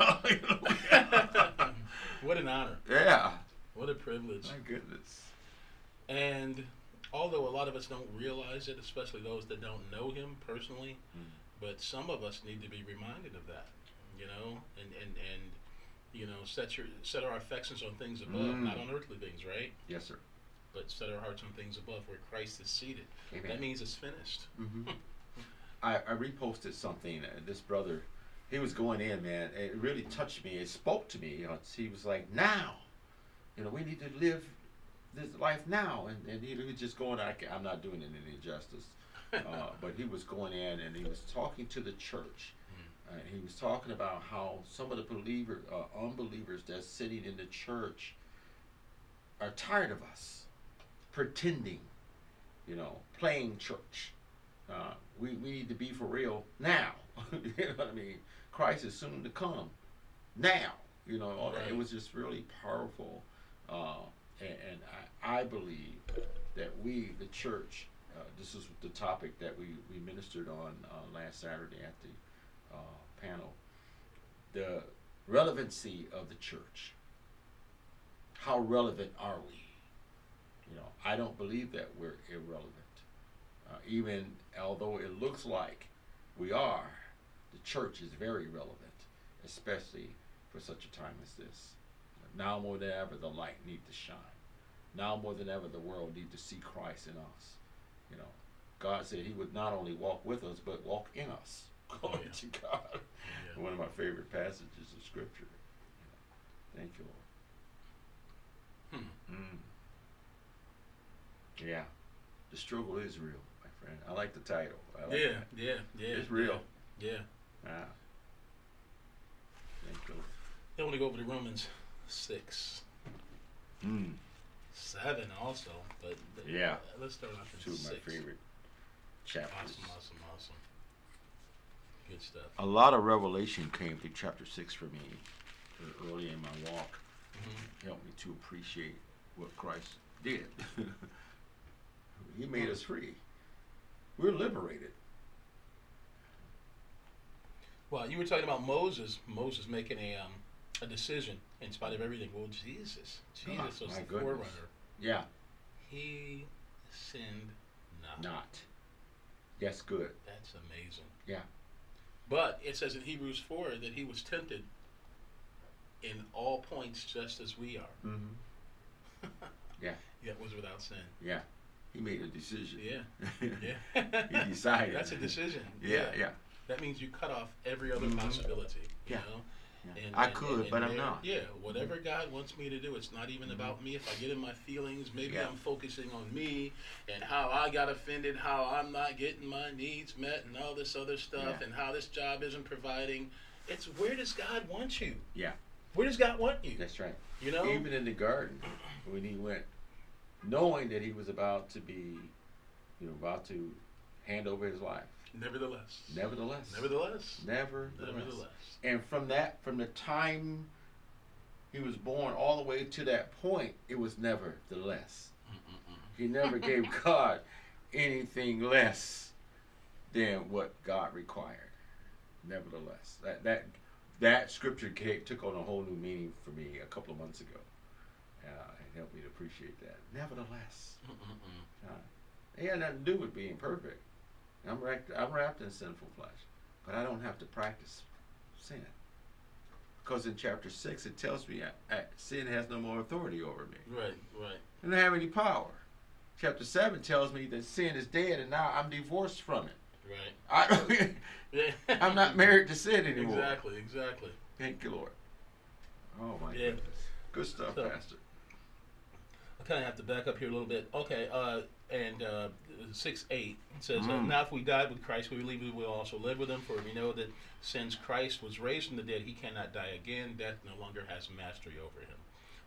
what an honor. yeah. What a privilege. My goodness. And although a lot of us don't realize it, especially those that don't know him personally, Mm. but some of us need to be reminded of that, you know, and and and you know, set your set our affections on things above, Mm. not on earthly things, right? Yes, sir. But set our hearts on things above, where Christ is seated. Amen. That means it's finished. hmm I, I reposted something. Uh, this brother, he was going in, man. It really touched me. It spoke to me. You know, he was like, "Now, you know, we need to live this life now." And, and he was just going. I, I'm not doing it any justice, uh, but he was going in and he was talking to the church. Uh, he was talking about how some of the believer, uh, unbelievers that's sitting in the church are tired of us pretending, you know, playing church. Uh, we, we need to be for real now. you know what I mean? Christ is soon to come. Now. You know, all that. it was just really powerful. Uh, and and I, I believe that we, the church, uh, this is the topic that we, we ministered on uh, last Saturday at the uh, panel. The relevancy of the church. How relevant are we? You know, I don't believe that we're irrelevant. Uh, even although it looks like we are, the church is very relevant, especially for such a time as this. Now more than ever, the light needs to shine. Now more than ever, the world needs to see Christ in us. You know, God said He would not only walk with us, but walk in us. Glory yeah. to God. Yeah. One of my favorite passages of Scripture. Thank you, Lord. Hmm. Mm. Yeah, the struggle is real, my friend. I like the title. I like Yeah, that. yeah, yeah. It's real. Yeah. Ah. Thank you. I want to go over to Romans six, Mm. seven also, but Yeah. uh, let's start off in Two of six. my favorite chapters. Awesome, awesome, awesome. Good stuff. A lot of revelation came through chapter six for me uh, early in my walk. Mhm. Helped me to appreciate what Christ did. he made us free. We're liberated. Well, you were talking about Moses. Moses making a um, a decision in spite of everything. Well, Jesus, Jesus Ah, was the goodness. forerunner. Yeah, He sinned not. not. Yes, good. That's amazing. Yeah. But it says in Hebrews four that he was tempted in all points just as we are. Mm-hmm. Yeah. Yet was without sin. Yeah. He made a decision. Yeah. Yeah. he decided. That's a decision. Yeah, yeah. That means you cut off every other Mhm. possibility. You Yeah. know? yeah. And- I and- could, and- but I'm not. Yeah, whatever God wants me to do, it's not even about me. If I get in my feelings, maybe Yeah. I'm focusing on me and how I got offended, how I'm not getting my needs met, and all this other stuff, Yeah. and how this job isn't providing. it's where does God want you? Yeah. Where does God want you? That's right. You know? Even in the garden, when he went, knowing that he was about to be, you know, about to hand over his life. Nevertheless. Nevertheless. Nevertheless. Nevertheless. Nevertheless. And from that, from the time he was born all the way to that point, it was nevertheless. He never gave God anything less than what God required. Nevertheless, that that that scripture came, took on a whole new meaning for me a couple of months ago. Uh, helped me to appreciate that. Nevertheless, uh, it had nothing to do with being perfect. I'm wrapped, I'm wrapped in sinful flesh, but I don't have to practice sin. Because in chapter 6, it tells me I, I, sin has no more authority over me. Right, right. I don't have any power. Chapter 7 tells me that sin is dead and now I'm divorced from it. Right. I, yeah. I'm not married to sin anymore. Exactly, exactly. Thank you, Lord. Oh, my Yeah. goodness. Good stuff, So- Pastor. Kind of have to back up here a little bit. Okay, uh, and uh, 6 8 says, Mm. Now if we died with Christ, we believe we will also live with him, for we know that since Christ was raised from the dead, he cannot die again. Death no longer has mastery over him.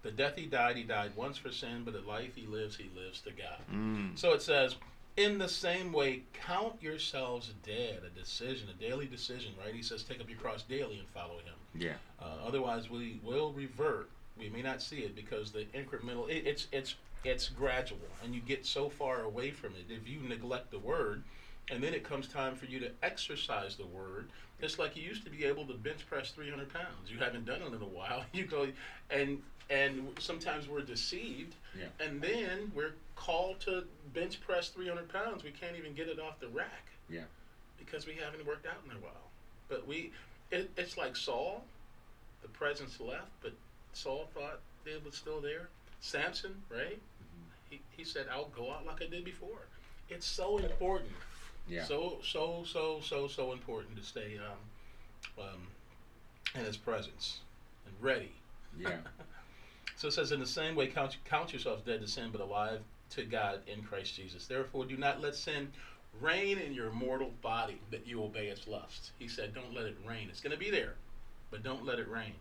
The death he died, he died once for sin, but the life he lives, he lives to God. Mm. So it says, in the same way, count yourselves dead, a decision, a daily decision, right? He says, take up your cross daily and follow him. Yeah. Uh, otherwise, we will revert. We may not see it because the incremental. It, it's it's it's gradual, and you get so far away from it if you neglect the word, and then it comes time for you to exercise the word. It's like you used to be able to bench press 300 pounds. You haven't done it in a while. You go and and sometimes we're deceived, Yeah. and then we're called to bench press 300 pounds. We can't even get it off the rack Yeah. because we haven't worked out in a while. But we, it, it's like Saul, the presence left, but Saul thought it was still there. Samson, right? He, he said, I'll go out like I did before. It's so important. Yeah. So, so, so, so, so important to stay um, um, in his presence and ready. Yeah. So it says, in the same way, count, count yourselves dead to sin, but alive to God in Christ Jesus. Therefore, do not let sin reign in your mortal body that you obey its lust. He said, don't let it reign. It's going to be there, but don't let it reign.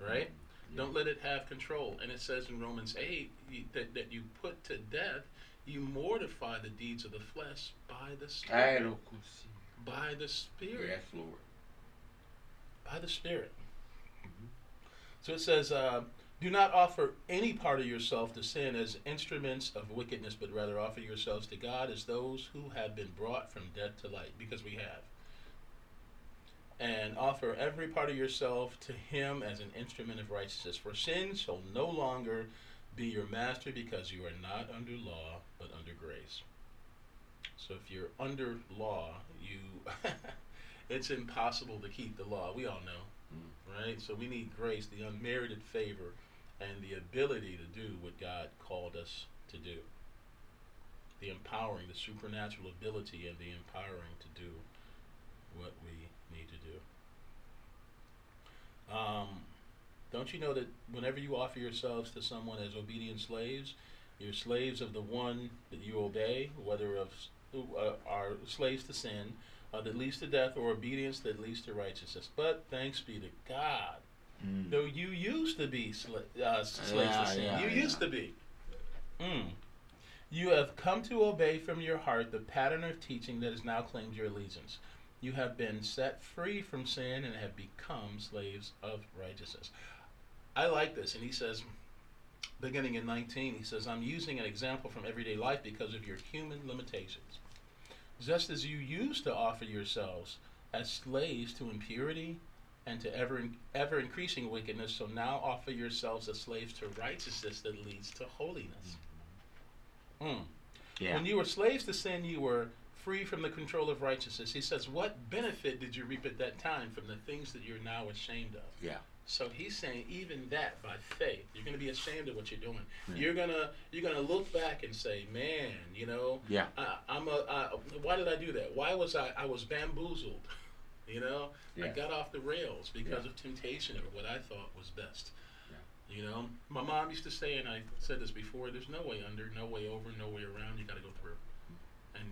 Right? Yeah. Don't let it have control. And it says in Romans 8 that, that you put to death, you mortify the deeds of the flesh by the Spirit. By the Spirit Yes, Lord. by the Spirit. So it says, uh, Do not offer any part of yourself to sin as instruments of wickedness, but rather offer yourselves to God as those who have been brought from death to light, because we have. And offer every part of yourself to Him as an instrument of righteousness. For sin shall no longer be your master, because you are not under law, but under grace. So if you're under law, you it's impossible to keep the law. We all know, Mm. right? So we need grace, the unmerited favor, and the ability to do what God called us to do. The empowering, the supernatural ability, and the empowering to do what we need to do. Um, don't you know that whenever you offer yourselves to someone as obedient slaves, you're slaves of the one that you obey, whether of who uh, are slaves to sin, uh, that leads to death, or obedience that leads to righteousness. But thanks be to God, Mm. though you used to be sla- uh, slaves Yeah, to sin. yeah, you yeah. used to be. Mm. You have come to obey from your heart the pattern of teaching that has now claimed your allegiance. You have been set free from sin and have become slaves of righteousness. I like this. And he says, beginning in 19, he says, I'm using an example from everyday life because of your human limitations. Just as you used to offer yourselves as slaves to impurity and to ever ever increasing wickedness, so now offer yourselves as slaves to righteousness that leads to holiness. Mm. Yeah. When you were slaves to sin, you were free from the control of righteousness. He says, What benefit did you reap at that time from the things that you're now ashamed of? Yeah. So he's saying even that by faith, you're going to be ashamed of what you're doing. Yeah. You're gonna you're gonna look back and say, man, you know, Yeah. I, I'm a. I, why did I do that? Why was I? I was bamboozled. You know, I got off the rails because Yeah. of temptation or what I thought was best. Yeah. You know, my mom used to say, and I said this before: "There's no way under, no way over, no way around. You got to go through." And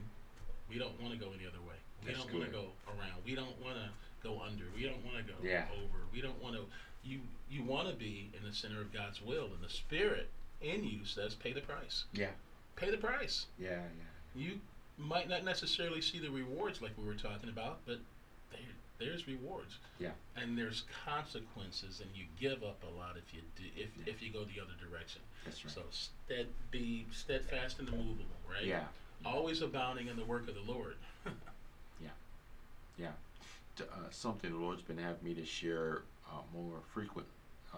we don't want to go any other way. We That's don't want to go around. We don't want to go under. We don't want to go Yeah. over. We don't want to. You you want to be in the center of God's will, and the Spirit in you says, "Pay the price. Yeah. Pay the price." Yeah. Yeah. You might not necessarily see the rewards like we were talking about, but there, there's rewards. Yeah. And there's consequences, and you give up a lot if you do, if Yeah. if you go the other direction. That's right. So stead, be steadfast and immovable, right? Yeah. Always abounding in the work of the Lord. Yeah. T- Uh, something the Lord's been having me to share uh, more frequent, uh,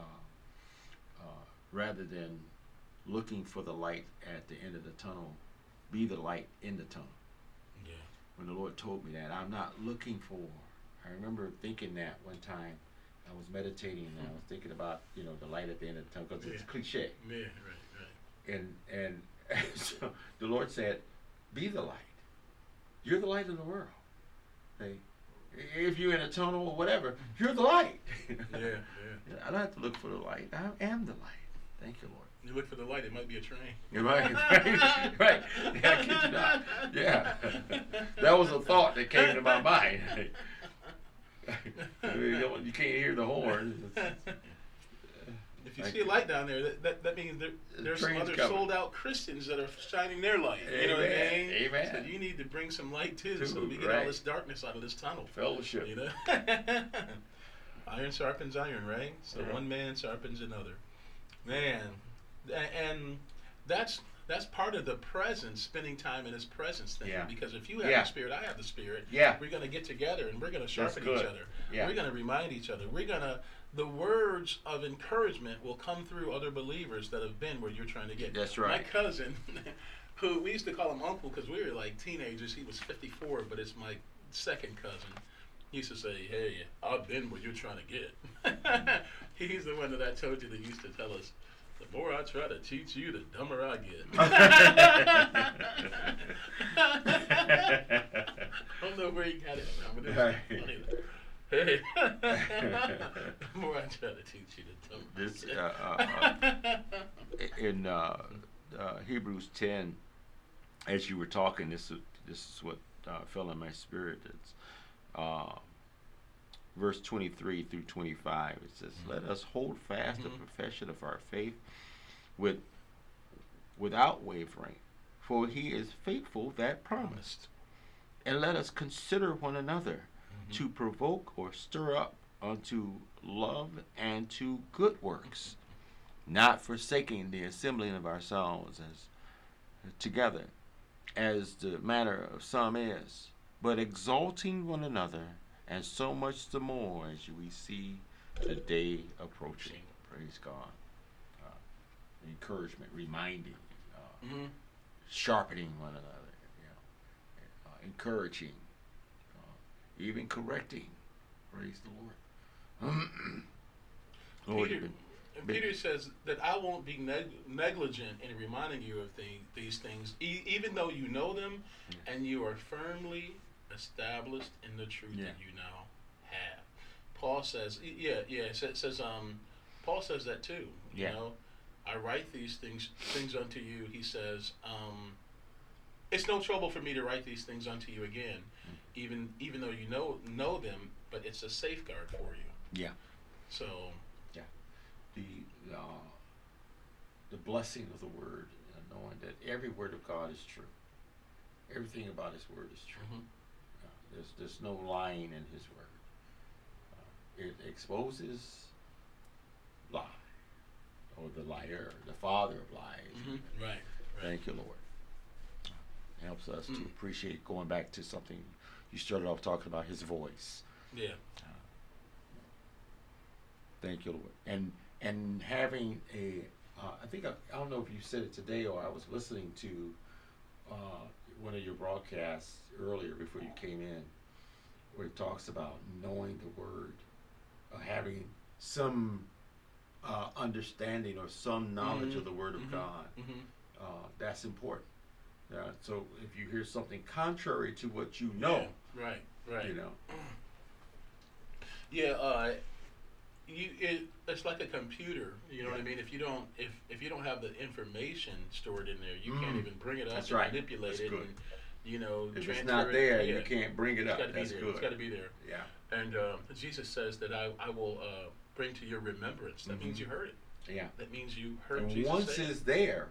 uh, rather than looking for the light at the end of the tunnel, be the light in the tunnel. yeah. When the Lord told me that, I'm not looking for. I remember thinking that one time. I was meditating and I was thinking about you know the light at the end of the tunnel because it's cliche. Yeah. Right. Right. and and so the Lord said, "Be the light. You're the light of the world. Hey, if you're in a tunnel or whatever, you're the light. Yeah. Yeah. I don't have to look for the light. I am the light. Thank you, Lord. You look for the light. It might be a train. You're right, right, right. Yeah, I kid you not. Yeah, that was a thought that came to my mind. you, you can't hear the horn. If you Thank see a light down there, that, that, that means there, there's some other coming. sold out Christians that are shining their light. You know what I Amen. mean? Amen. So you need to bring some light too, so Too, we get all this darkness out of this tunnel. Fellowship. You know? iron sharpens iron, right? So Yeah. one man sharpens another. Man, and that's that's part of the presence, spending time in His presence thing. Yeah. Because if you have Yeah. the Spirit, I have the Spirit. Yeah. We're gonna get together and we're gonna sharpen each other. Yeah. We're gonna remind each other. We're gonna the words of encouragement will come through other believers that have been where you're trying to get. That's right. My cousin, who we used to call him uncle because we were like teenagers. He was 54, but it's my second cousin. He used to say, "Hey, I've been where you're trying to get." He's the one that I told you that used to tell us, "The more I try to teach you, the dumber I get." I don't know where he got it from, but funny. Hey, the more I try to teach you, the dumber. This, uh, uh, in uh, uh, Hebrews 10, as you were talking, this is, this is what uh, fell in my spirit. It's uh, verse 23 through 25. It says, "Let us hold fast the Mhm. profession of our faith with without wavering, for He is faithful that promised. And let us consider one another Mm-hmm. to provoke or stir up unto love and to good works, not forsaking the assembling of ourselves as together, as the manner of some is, but exalting one another, and so much the more as we see the day approaching. Praise God. Uh, encouragement, reminding, uh, Mhm. sharpening one another, you know, uh, encouraging, uh, even correcting. Praise the Lord. Peter, and Peter says that I won't be neg- negligent in reminding you of the, these things, e- even though you know them and you are firmly established in the truth Yeah. that you now have. Paul says, yeah, yeah, it says, says um, Paul says that too. You Yeah. know, I write these things things unto you. He says, um, it's no trouble for me to write these things unto you again, Mm. even even though you know know them, but it's a safeguard for you. Yeah, So Yeah. the uh, the blessing of the Word, uh, knowing that every word of God is true. Everything about His Word is true. Mhm. Uh, there's there's no lying in His Word. Uh, it exposes lie, or the liar, the father of lies. Mhm. Right. Right. Thank you, Lord. Helps us to Mm. appreciate going back to something you started off talking about His voice. Yeah. Thank you, Lord. And and having a, uh, I think I, I don't know if you said it today or I was listening to uh, one of your broadcasts earlier before you came in, where it talks about knowing the Word, uh, having some uh, understanding or some knowledge of the Word of Mhm. God. Mhm. Uh, that's important. Uh, so if you hear something contrary to what you know, Yeah. Right. Right. you know, Yeah, uh, you it, it's like a computer. You know what I mean? If you don't if if you don't have the information stored in there, you can't Mm. even bring it up That's and right. manipulate That's it good. and you know, If it's not it- there, yeah. you can't bring it It's up. got to be That's there. good. It's got to be there. Yeah. And um, Jesus says that I, I will uh, bring to your remembrance. That means Mhm. you heard it. Yeah. That means you heard And Jesus once it. it's there,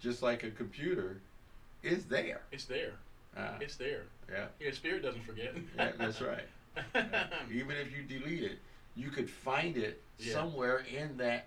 just like a computer, it's there. It's there. Uh, It's there. yeah. Your spirit doesn't forget. Yeah, that's right. Yeah. Even if you delete it, you could find it Yeah. somewhere in that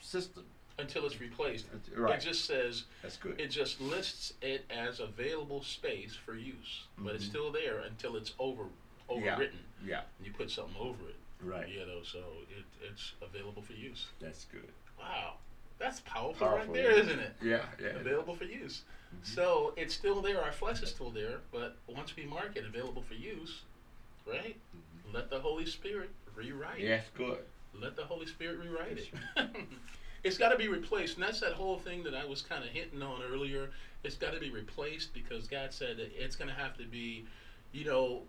system. Until it's replaced. Right. It just says That's good. it just lists it as available space for use, but it's Mhm. still there until it's over Yeah. overwritten. yeah. You put something over it, Right. you know, so it, it's available for use. That's good. Wow, that's powerful, Powerful, right there, yeah. isn't it? Yeah. Yeah. Available for use. Mhm. So it's still there. Our flesh is still there, but once we mark it available for use, right? Let the Holy Spirit rewrite. it. Yes, good. Let the Holy Spirit rewrite it. it's got to be replaced, and that's that whole thing that I was kind of hitting on earlier. It's got to be replaced because God said that it's going to have to be, you know,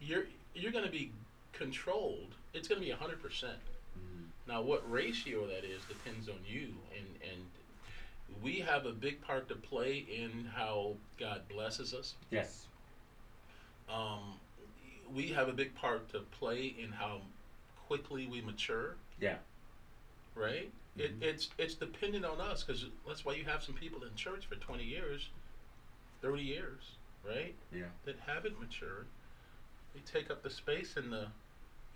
you're you're going to be controlled. It's going to be hundred percent. Mhm. Now, what ratio that is depends on you, and and we have a big part to play in how God blesses us. Yes. Um, we have a big part to play in how quickly we mature. Yeah. right? Mhm. It, it's it's dependent on us because that's why you have some people in church for twenty years, thirty years, right? Yeah. That haven't matured. They take up the space in the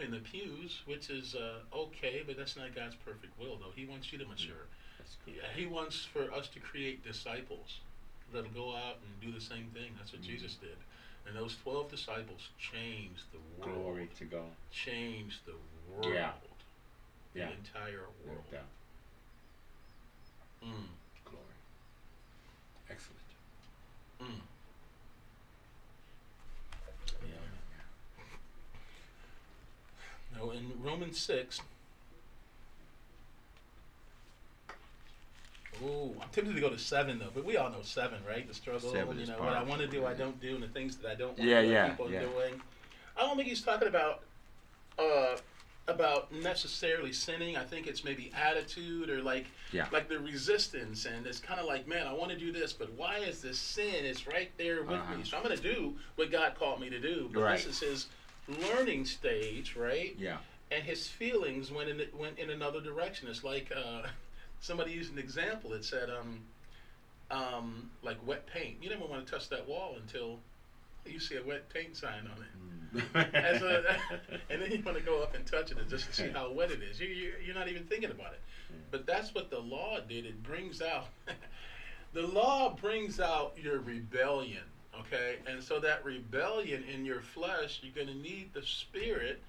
in the pews, which is uh, okay, but that's not God's perfect will, though. He wants you to mature. That's. Yeah, He wants for us to create disciples that'll go out and do the same thing. That's what Mhm. Jesus did. And those twelve disciples changed the world. Glory to God. Changed the world. Yeah. Yeah. The entire world. doubt. Mm. Glory. Excellent. Mm. Yeah. Now in Romans six. Oh, I'm tempted to go to seven though, but we all know seven, right? The struggle, Seven you know, what I want to do, I don't do, and the things that I don't want Yeah, to yeah, people yeah. doing. I don't think he's talking about uh, about necessarily sinning. I think it's maybe attitude or like Yeah. like the resistance, and it's kind of like, man, I want to do this, but why is this sin? It's right there with Uh-huh. me, so I'm going to do what God called me to do. But Right. this is his learning stage, right? Yeah. And his feelings went in went in another direction. It's like uh, somebody used an example. It said, um, um, like wet paint. You never want to touch that wall until you see a wet paint sign on it. As a, and then you want to go up and touch it just to see how wet it is. You, you, you're not even thinking about it. But that's what the law did. It brings out, the law brings out your rebellion, okay? And so that rebellion in your flesh, you're going to need the Spirit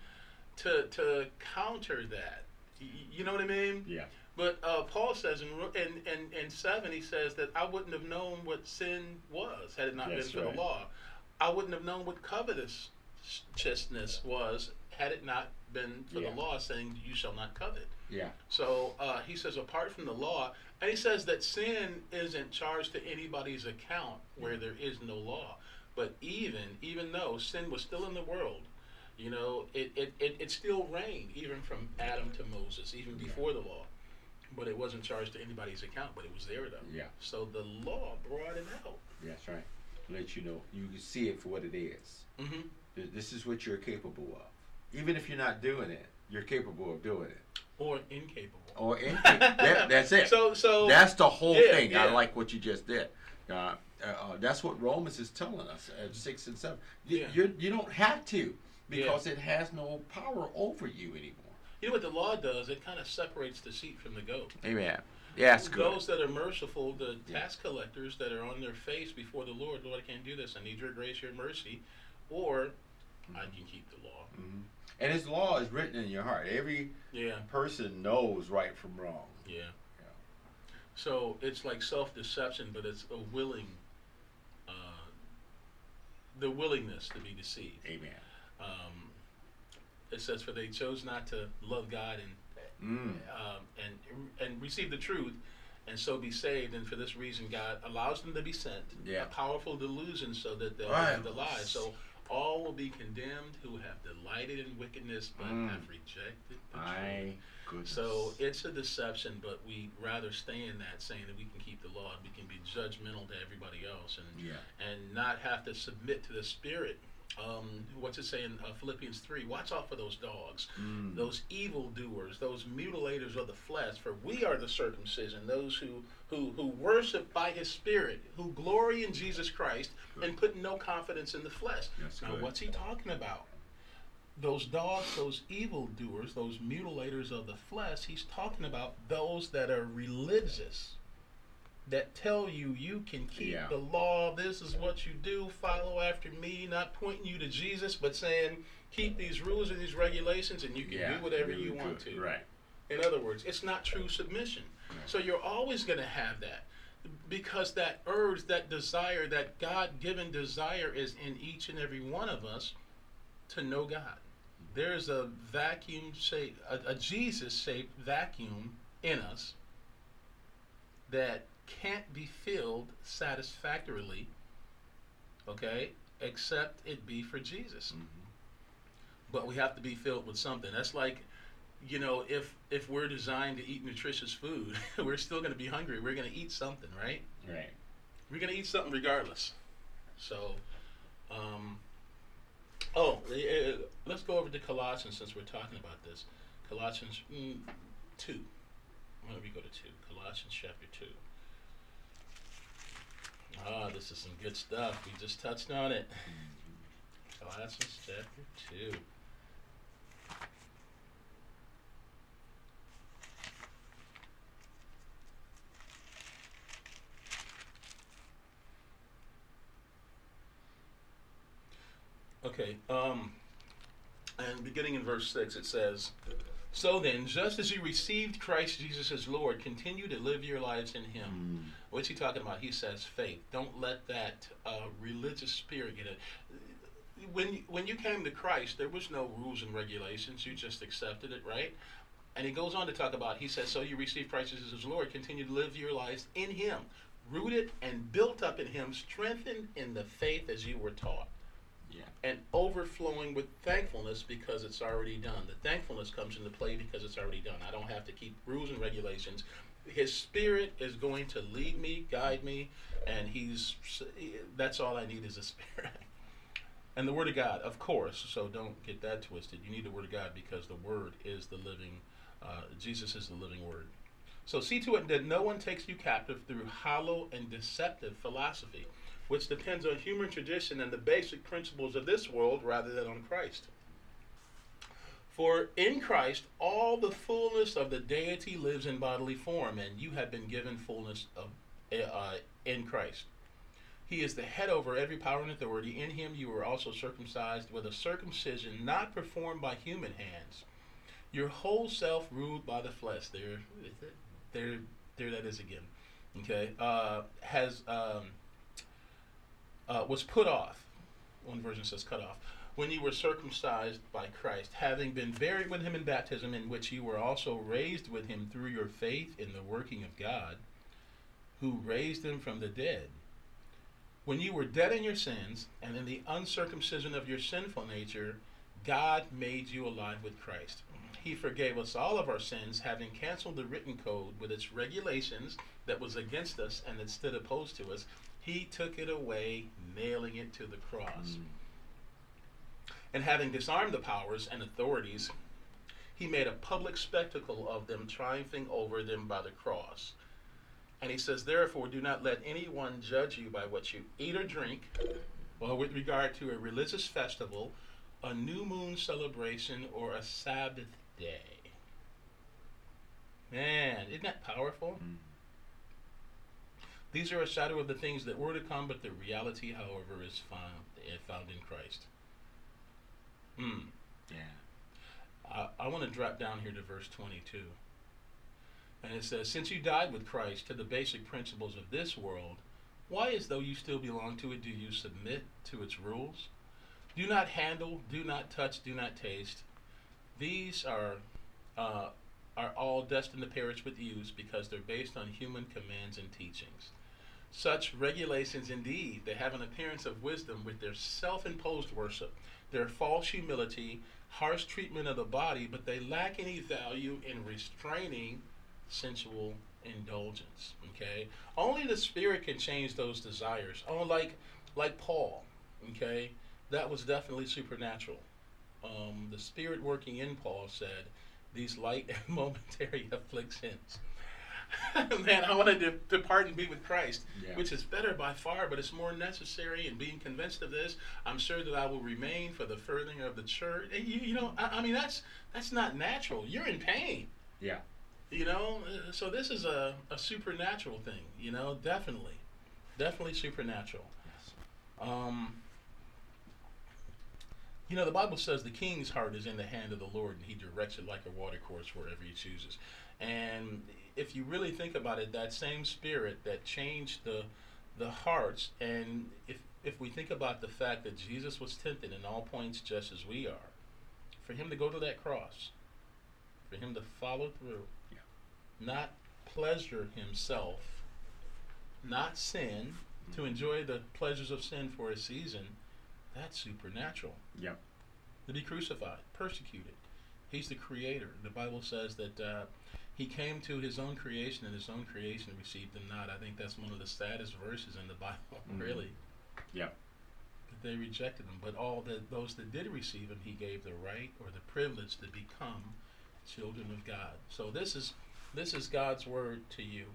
to, to counter that. Y- You know what I mean? yeah. But uh, Paul says in, in, in, in 7, he says that I wouldn't have known what sin was had it not That's been for right. the law. I wouldn't have known what covetousness was had it not been for Yeah. the law saying you shall not covet. Yeah. So uh, he says, apart from the law, and he says that sin isn't charged to anybody's account where there is no law. But even even though sin was still in the world, you know, it, it, it, it still reigned even from Adam to Moses, even before the law. But it wasn't charged to anybody's account, but it was there though. Yeah. So the law brought it out. That's right. Let you know. You can see it for what it is. hmm Th- This is what you're capable of. Even if you're not doing it, you're capable of doing it. Or incapable. Or in, that, that's it. So so that's the whole Yeah, thing. I like what you just did. Uh, uh, uh, that's what Romans is telling us at six and seven. You, Yeah. you're, you don't have to Yeah. because it has no power over you anymore. you know what the law does? It kind of separates the sheep from the goat. Amen. Yeah, that's good. Those that are merciful, the Yeah. tax collectors that are on their face before the Lord, Lord, I can't do this. I need your grace, your mercy, or I can keep the law. hmm And His law is written in your heart. Every Yeah, person knows right from wrong. yeah. So it's like self-deception, but it's a willing, uh, the willingness to be deceived. Amen. Um, it says, "For they chose not to love God and Mm. um, and and receive the truth, and so be saved. And for this reason, God allows them to be sent. Yeah. A powerful delusion, so that they'll Right. believe the lie. So All will be condemned who have delighted in wickedness but Mm. have rejected the My truth. goodness. So it's a deception, but we rather stay in that, saying that we can keep the law, we can be judgmental to everybody else, and yeah. and not have to submit to the Spirit. Um, what's it say in uh, Philippians three? Watch out for those dogs, Mm. those evil doers, those mutilators of the flesh. For we are the circumcision, those who who who worship by His Spirit, who glory in Jesus Christ, and put no confidence in the flesh. That's now, good. what's he talking about? Those dogs, those evil doers, those mutilators of the flesh. He's talking about those that are religious that tell you you can keep Yeah. the law. This is what you do. Follow after me. Not pointing you to Jesus, but saying keep these rules and these regulations, and you can yeah. do whatever really you want good. to. Right. In other words, it's not true submission. So you're always going to have that because that urge, that desire, that God given desire is in each and every one of us to know God. There's a vacuum shaped, a, a Jesus shaped vacuum in us that can't be filled satisfactorily, okay, except it be for Jesus Mhm. but we have to be filled with something. That's like, you know, if if we're designed to eat nutritious food, we're still going to be hungry. We're going to eat something, right? Right. We're going to eat something regardless. So, um, oh, eh, let's go over to Colossians since we're talking about this. Colossians mm, two. Why don't we go to two? Colossians chapter two. Ah, this is some good stuff. We just touched on it. Colossians chapter two. Okay, um, and beginning in verse 6, it says, So then, just as you received Christ Jesus as Lord, continue to live your lives in Him. Mm. What's he talking about? He says faith. Don't let that uh, religious spirit get it. When you, when you came to Christ, there was no rules and regulations. You just accepted it, right? And he goes on to talk about. He says, "So you receive Christ Jesus as Lord. Continue to live your lives in Him, rooted and built up in Him, strengthened in the faith as you were taught." Yeah. and overflowing with thankfulness because it's already done. The thankfulness comes into play because it's already done. I don't have to keep rules and regulations. His spirit is going to lead me, guide me, and he's that's all I need is a spirit. And the word of God, of course, so don't get that twisted. You need the word of God because the word is the living uh, Jesus is the living word. So see to it that no one takes you captive through hollow and deceptive philosophy which depends on human tradition and the basic principles of this world rather than on Christ. For in Christ, all the fullness of the deity lives in bodily form, and you have been given fullness of uh, in Christ. He is the head over every power and authority. In him you were also circumcised with a circumcision not performed by human hands. Your whole self ruled by the flesh. There, there, there. That is again. Okay. Uh, has um, uh, was put off. One version says cut off. When you were circumcised by Christ, having been buried with him in baptism, in which you were also raised with him through your faith in the working of God, who raised him from the dead. When you were dead in your sins and in the uncircumcision of your sinful nature, God made you alive with Christ. He forgave us all of our sins, having canceled the written code with its regulations that was against us and that stood opposed to us. He took it away, nailing it to the cross. Mm. And having disarmed the powers and authorities, he made a public spectacle of them, triumphing over them by the cross. And he says, Therefore, do not let anyone judge you by what you eat or drink, or with regard to a religious festival, a new moon celebration, or a Sabbath day. Man, isn't that powerful? Mm. These are a shadow of the things that were to come, but the reality, however, is found, eh, found in Christ. Hmm. Yeah. I, I want to drop down here to verse 22. And it says, Since you died with Christ to the basic principles of this world, why, as though you still belong to it, do you submit to its rules? Do not handle, do not touch, do not taste. These are, uh, are all destined to perish with use because they're based on human commands and teachings. Such regulations, indeed, they have an appearance of wisdom with their self imposed worship, their false humility, harsh treatment of the body, but they lack any value in restraining sensual indulgence. Okay? Only the Spirit can change those desires. Oh, like, like Paul. Okay? That was definitely supernatural. Um, the Spirit working in Paul said, These light and momentary afflictions man, I wanted to depart and be with Christ, Yeah. which is better by far, but it's more necessary. And being convinced of this, I'm sure that I will remain for the furthering of the church. And you, you know, I, I mean, that's that's not natural. You're in pain, Yeah. you know. Uh, So this is a, a supernatural thing, you know. Definitely, definitely supernatural. Yes. Um, you know, the Bible says the king's heart is in the hand of the Lord, and he directs it like a water course wherever he chooses. And if you really think about it, that same spirit that changed the the hearts, and if if we think about the fact that Jesus was tempted in all points just as we are, for him to go to that cross, for him to follow through, Yeah. not pleasure himself, not sin, to enjoy the pleasures of sin for a season, that's supernatural. Yep. To be crucified, persecuted. He's the creator. The Bible says that uh, he came to his own creation and his own creation received him not. I think that's one of the saddest verses in the Bible, Mhm. really. Yeah. That they rejected him. But all the, those that did receive him, he gave the right or the privilege to become children of God. So this is this is God's word to you.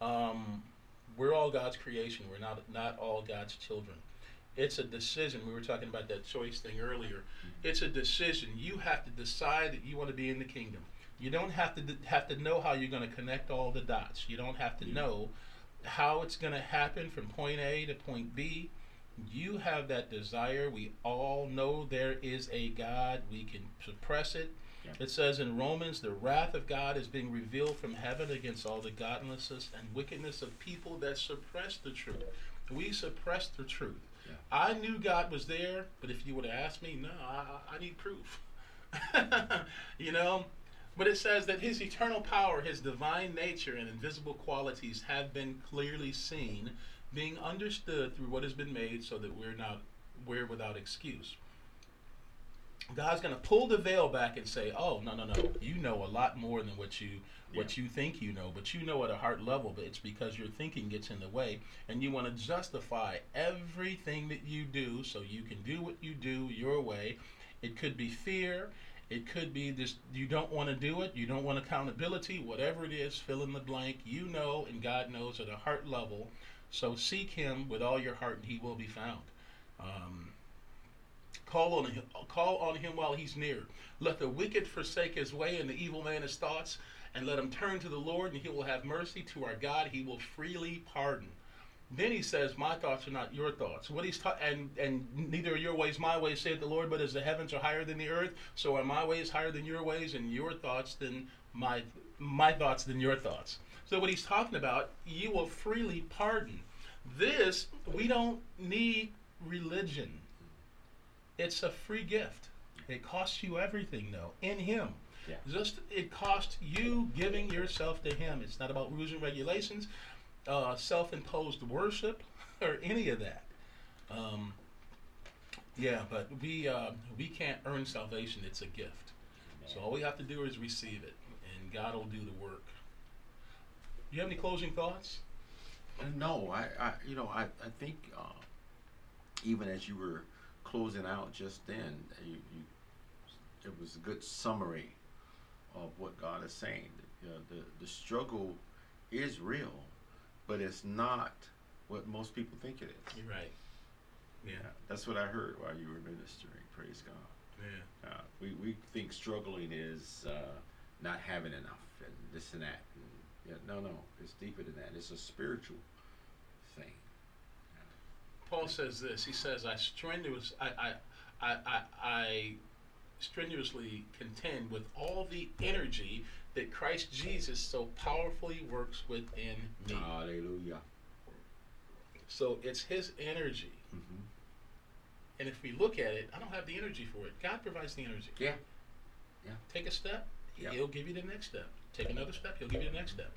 Um, we're all God's creation. We're not not all God's children. It's a decision. We were talking about that choice thing earlier. Mm-hmm. It's a decision. You have to decide that you want to be in the kingdom. You don't have to d- have to know how you're going to connect all the dots. You don't have to Yeah. know how it's going to happen from point A to point B. You have that desire. We all know there is a God. We can suppress it. Yeah. It says in Romans, the wrath of God is being revealed from heaven against all the godlessness and wickedness of people that suppress the truth. We suppress the truth. Yeah. I knew God was there, but if you would have asked me, no, I, I need proof. you know? But it says that his eternal power, his divine nature, and invisible qualities have been clearly seen, being understood through what has been made, so that we're not we're without excuse. God's going to pull the veil back and say, "Oh, no, no, no. You know a lot more than what you what you think you know, but you know at a heart level, but it's because your thinking gets in the way and you want to justify everything that you do so you can do what you do your way. It could be fear, it could be this you don't want to do it, you don't want accountability, whatever it is, fill in the blank. You know and God knows at a heart level. So seek him with all your heart and he will be found. Um, Call on him. Call on him while he's near. Let the wicked forsake his way and the evil man his thoughts, and let him turn to the Lord, and he will have mercy to our God. He will freely pardon. Then he says, "My thoughts are not your thoughts." What he's ta- and and neither are your ways my ways, saith the Lord. But as the heavens are higher than the earth, so are my ways higher than your ways, and your thoughts than my my thoughts than your thoughts. So what he's talking about, you will freely pardon. This we don't need religion. It's a free gift. It costs you everything, though, in Him. Yeah. Just it costs you giving yourself to Him. It's not about rules and regulations, uh, self-imposed worship, or any of that. Um, yeah, but we uh, we can't earn salvation. It's a gift. So all we have to do is receive it, and God will do the work. Do you have any closing thoughts? Uh, No, I, I you know, I, I think uh, even as you were closing out just then, you, you, it was a good summary of what God is saying. You know, the the struggle is real, but it's not what most people think it is. You're right. Yeah. Yeah, that's what I heard while you were ministering. Praise God. Yeah. Uh, we, we think struggling is uh, not having enough and this and that. And, yeah, no, no, it's deeper than that. It's a spiritual thing. Paul says this. He says, "I strenuous, I, I, I, I, strenuously contend with all the energy that Christ Jesus so powerfully works within me." Hallelujah. so it's His energy, hmm and if we look at it, I don't have the energy for it. God provides the energy. Yeah. Take a step, Yep. He'll give you the next step. Take another step, He'll give you the next step.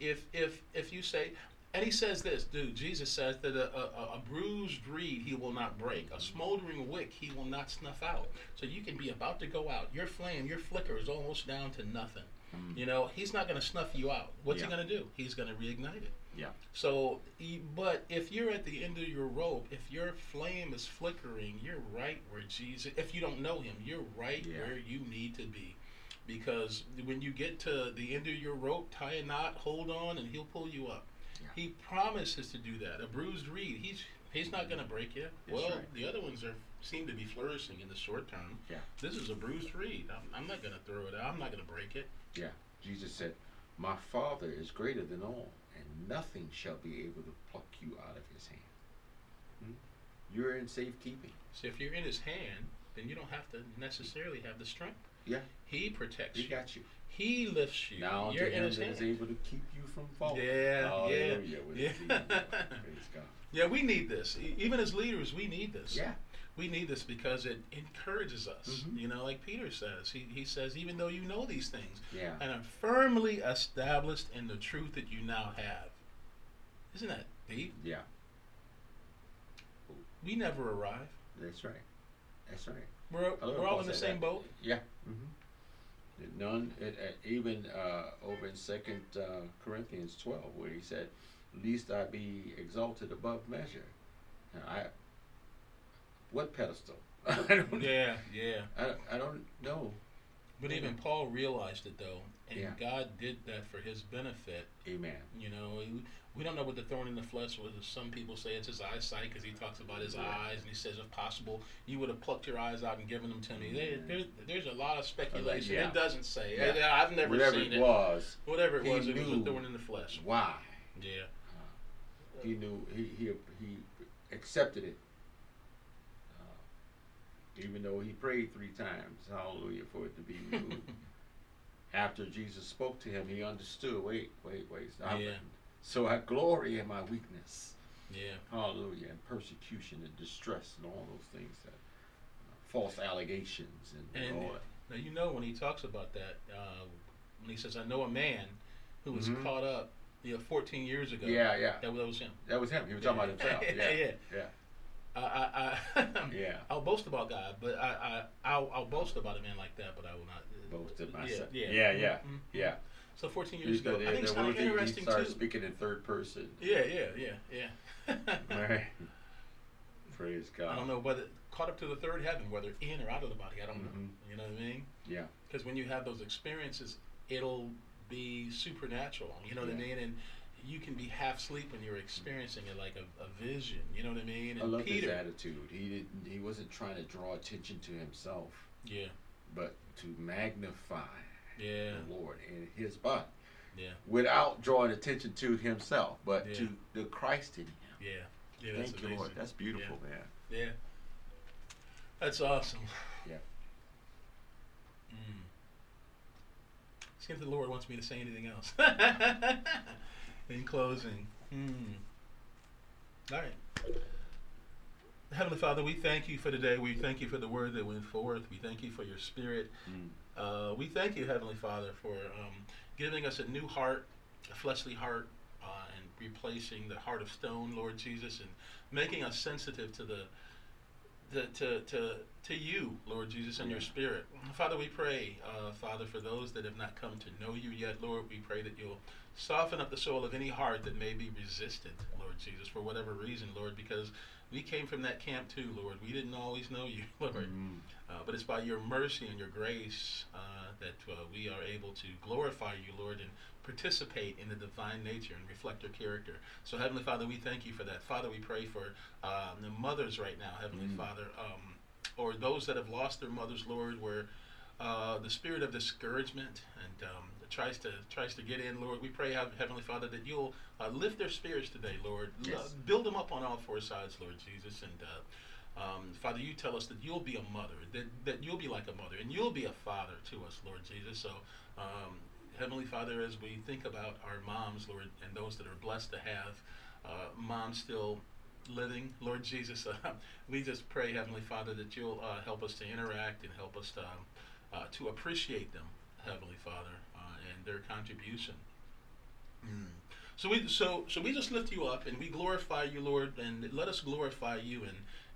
if if if you say, and he says this, dude. Jesus says that a, a, a bruised reed he will not break, a smoldering wick he will not snuff out. So you can be about to go out, your flame, your flicker is almost down to nothing. Mm. You know, he's not going to snuff you out. What's Yeah. he going to do? He's going to reignite it. Yeah. So, but if you're at the end of your rope, if your flame is flickering, you're right where Jesus. If you don't know Him, you're right Yeah. where you need to be, because when you get to the end of your rope, tie a knot, hold on, and He'll pull you up. He promises to do that. A bruised reed, He's He's not going to break you. That's well, right. the other ones are seem to be flourishing in the short term. Yeah. This is a bruised reed. I'm, I'm not going to throw it out. I'm not going to break it. Yeah. Jesus said, My Father is greater than all, and nothing shall be able to pluck you out of his hand. Hmm? You're in safekeeping. So if you're in His hand, then you don't have to necessarily have the strength. Yeah. He protects He you. got you. He lifts you. Now You're in his that is hand. able to keep you from falling. Yeah, Hallelujah. yeah, yeah. hand. Yeah, we need this. E- Even as leaders, we need this. Yeah. We need this because it encourages us. Mhm. You know, like Peter says, he, he says, even though you know these things Yeah. and are firmly established in the truth that you now have. Isn't that deep? Yeah. We never arrive. That's right. That's right. We're, we're all in the same that. boat. Yeah. Mm-hmm. None, it, uh, even uh, over in Second uh, Corinthians twelve, where he said, "Least I be exalted above measure." Now, I, what pedestal? I don't. Yeah, yeah. I, I don't know. But even Paul realized it, though. And Yeah. God did that for his benefit. Amen. You know, we- we don't know what the thorn in the flesh was. Some people say it's his eyesight because he talks about his Yeah. eyes and he says, if possible, you would have plucked your eyes out and given them to me. There, there, there's a lot of speculation. yeah. It doesn't say. Yeah. I, have never Whatever seen it it. was, Whatever it he was, it was a knew. thorn in the flesh. why Yeah. he knew he he he accepted it. Uh, even though he prayed three times, hallelujah, for it to be removed. After Jesus spoke to him, he understood. Wait, wait, wait. Yeah. So I glory in my weakness. Yeah. Hallelujah. And persecution and distress and all those things that uh, false allegations and, And all now you know when he talks about that, uh, when he says, "I know a man who was Mhm. caught up, you know, 14 years ago." Yeah, yeah. That, that was him. That was him. He was talking about himself. Yeah, Yeah. yeah. Yeah. I, I, I Yeah. I'll boast about God, but I, I, I'll, I'll boast about a man like that, but I will not uh, Boast of yeah, myself. Yeah, Yeah, yeah. Mhm. Yeah. So 14 years ago, the- I think it's kind of word that he interesting started too. speaking in third person. Yeah, yeah, yeah, yeah. Right. Praise God. I don't know whether caught up to the third heaven, whether in or out of the body. I don't know. Mhm. You know what I mean? Yeah. Because when you have those experiences, it'll be supernatural. You know what I mean? And you can be half asleep when you're experiencing it like a, a vision. You know what I mean? And I love Peter, his attitude. He didn't. He wasn't trying to draw attention to himself, yeah, but to magnify yeah, the Lord in his body, yeah, without drawing attention to himself, but Yeah. to the Christ in him. yeah, yeah. That's Thank you, amazing. Lord. That's beautiful, man. Yeah. That's awesome. Yeah. Mm. See if the Lord wants me to say anything else. In closing. Mm. All right. Heavenly Father, we thank you for today. We thank you for the word that went forth. We thank you for your spirit. Mm. Uh, we thank you, Heavenly Father, for um, giving us a new heart, a fleshly heart, uh, and replacing the heart of stone, Lord Jesus, and making us sensitive to the, the to, to, to you, Lord Jesus, and your spirit. Father, we pray, uh, Father, for those that have not come to know you yet, Lord, we pray that you'll soften up the soul of any heart that may be resistant, Lord Jesus, for whatever reason, Lord, because we came from that camp too, Lord. We didn't always know you, Lord. Mm. Uh, but it's by your mercy and your grace uh, that uh, we are able to glorify you, Lord, and participate in the divine nature and reflect your character. So, Heavenly Father, we thank you for that. Father, we pray for um, the mothers right now, Heavenly Mm. Father, um, or those that have lost their mothers, Lord, where uh, the spirit of discouragement and um, tries to tries to get in, Lord. We pray, Heavenly Father, that you'll uh, lift their spirits today, Lord. L- Yes. build them up on all four sides, Lord Jesus, and. Uh, um, Father, you tell us that you'll be a mother, that, that you'll be like a mother, and you'll be a father to us, Lord Jesus. So, um, Heavenly Father, as we think about our moms, Lord, and those that are blessed to have uh, moms still living, Lord Jesus, uh, we just pray, Heavenly Father, that you'll uh, help us to interact and help us to, um, uh, to appreciate them, Heavenly Father, their contribution So we so so we just lift you up and we glorify you, Lord, and let us glorify you in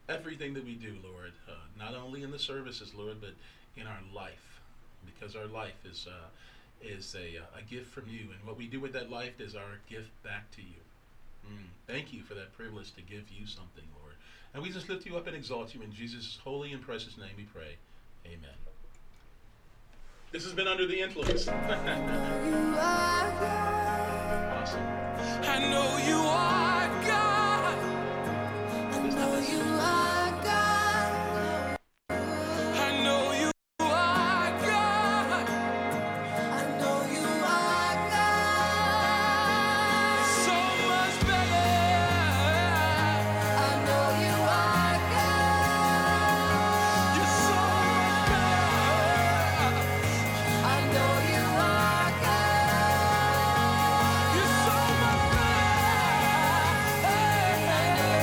everything that we do, Lord. Uh, not only in the services, Lord, but in our life, because our life is uh, is a, uh, a gift from you, and what we do with that life is our gift back to you. Mm. Thank you for that privilege to give you something, Lord. And we just lift you up and exalt you in Jesus' holy and precious name. We pray, Amen. This has been under the influence. You are God. awesome. I know you are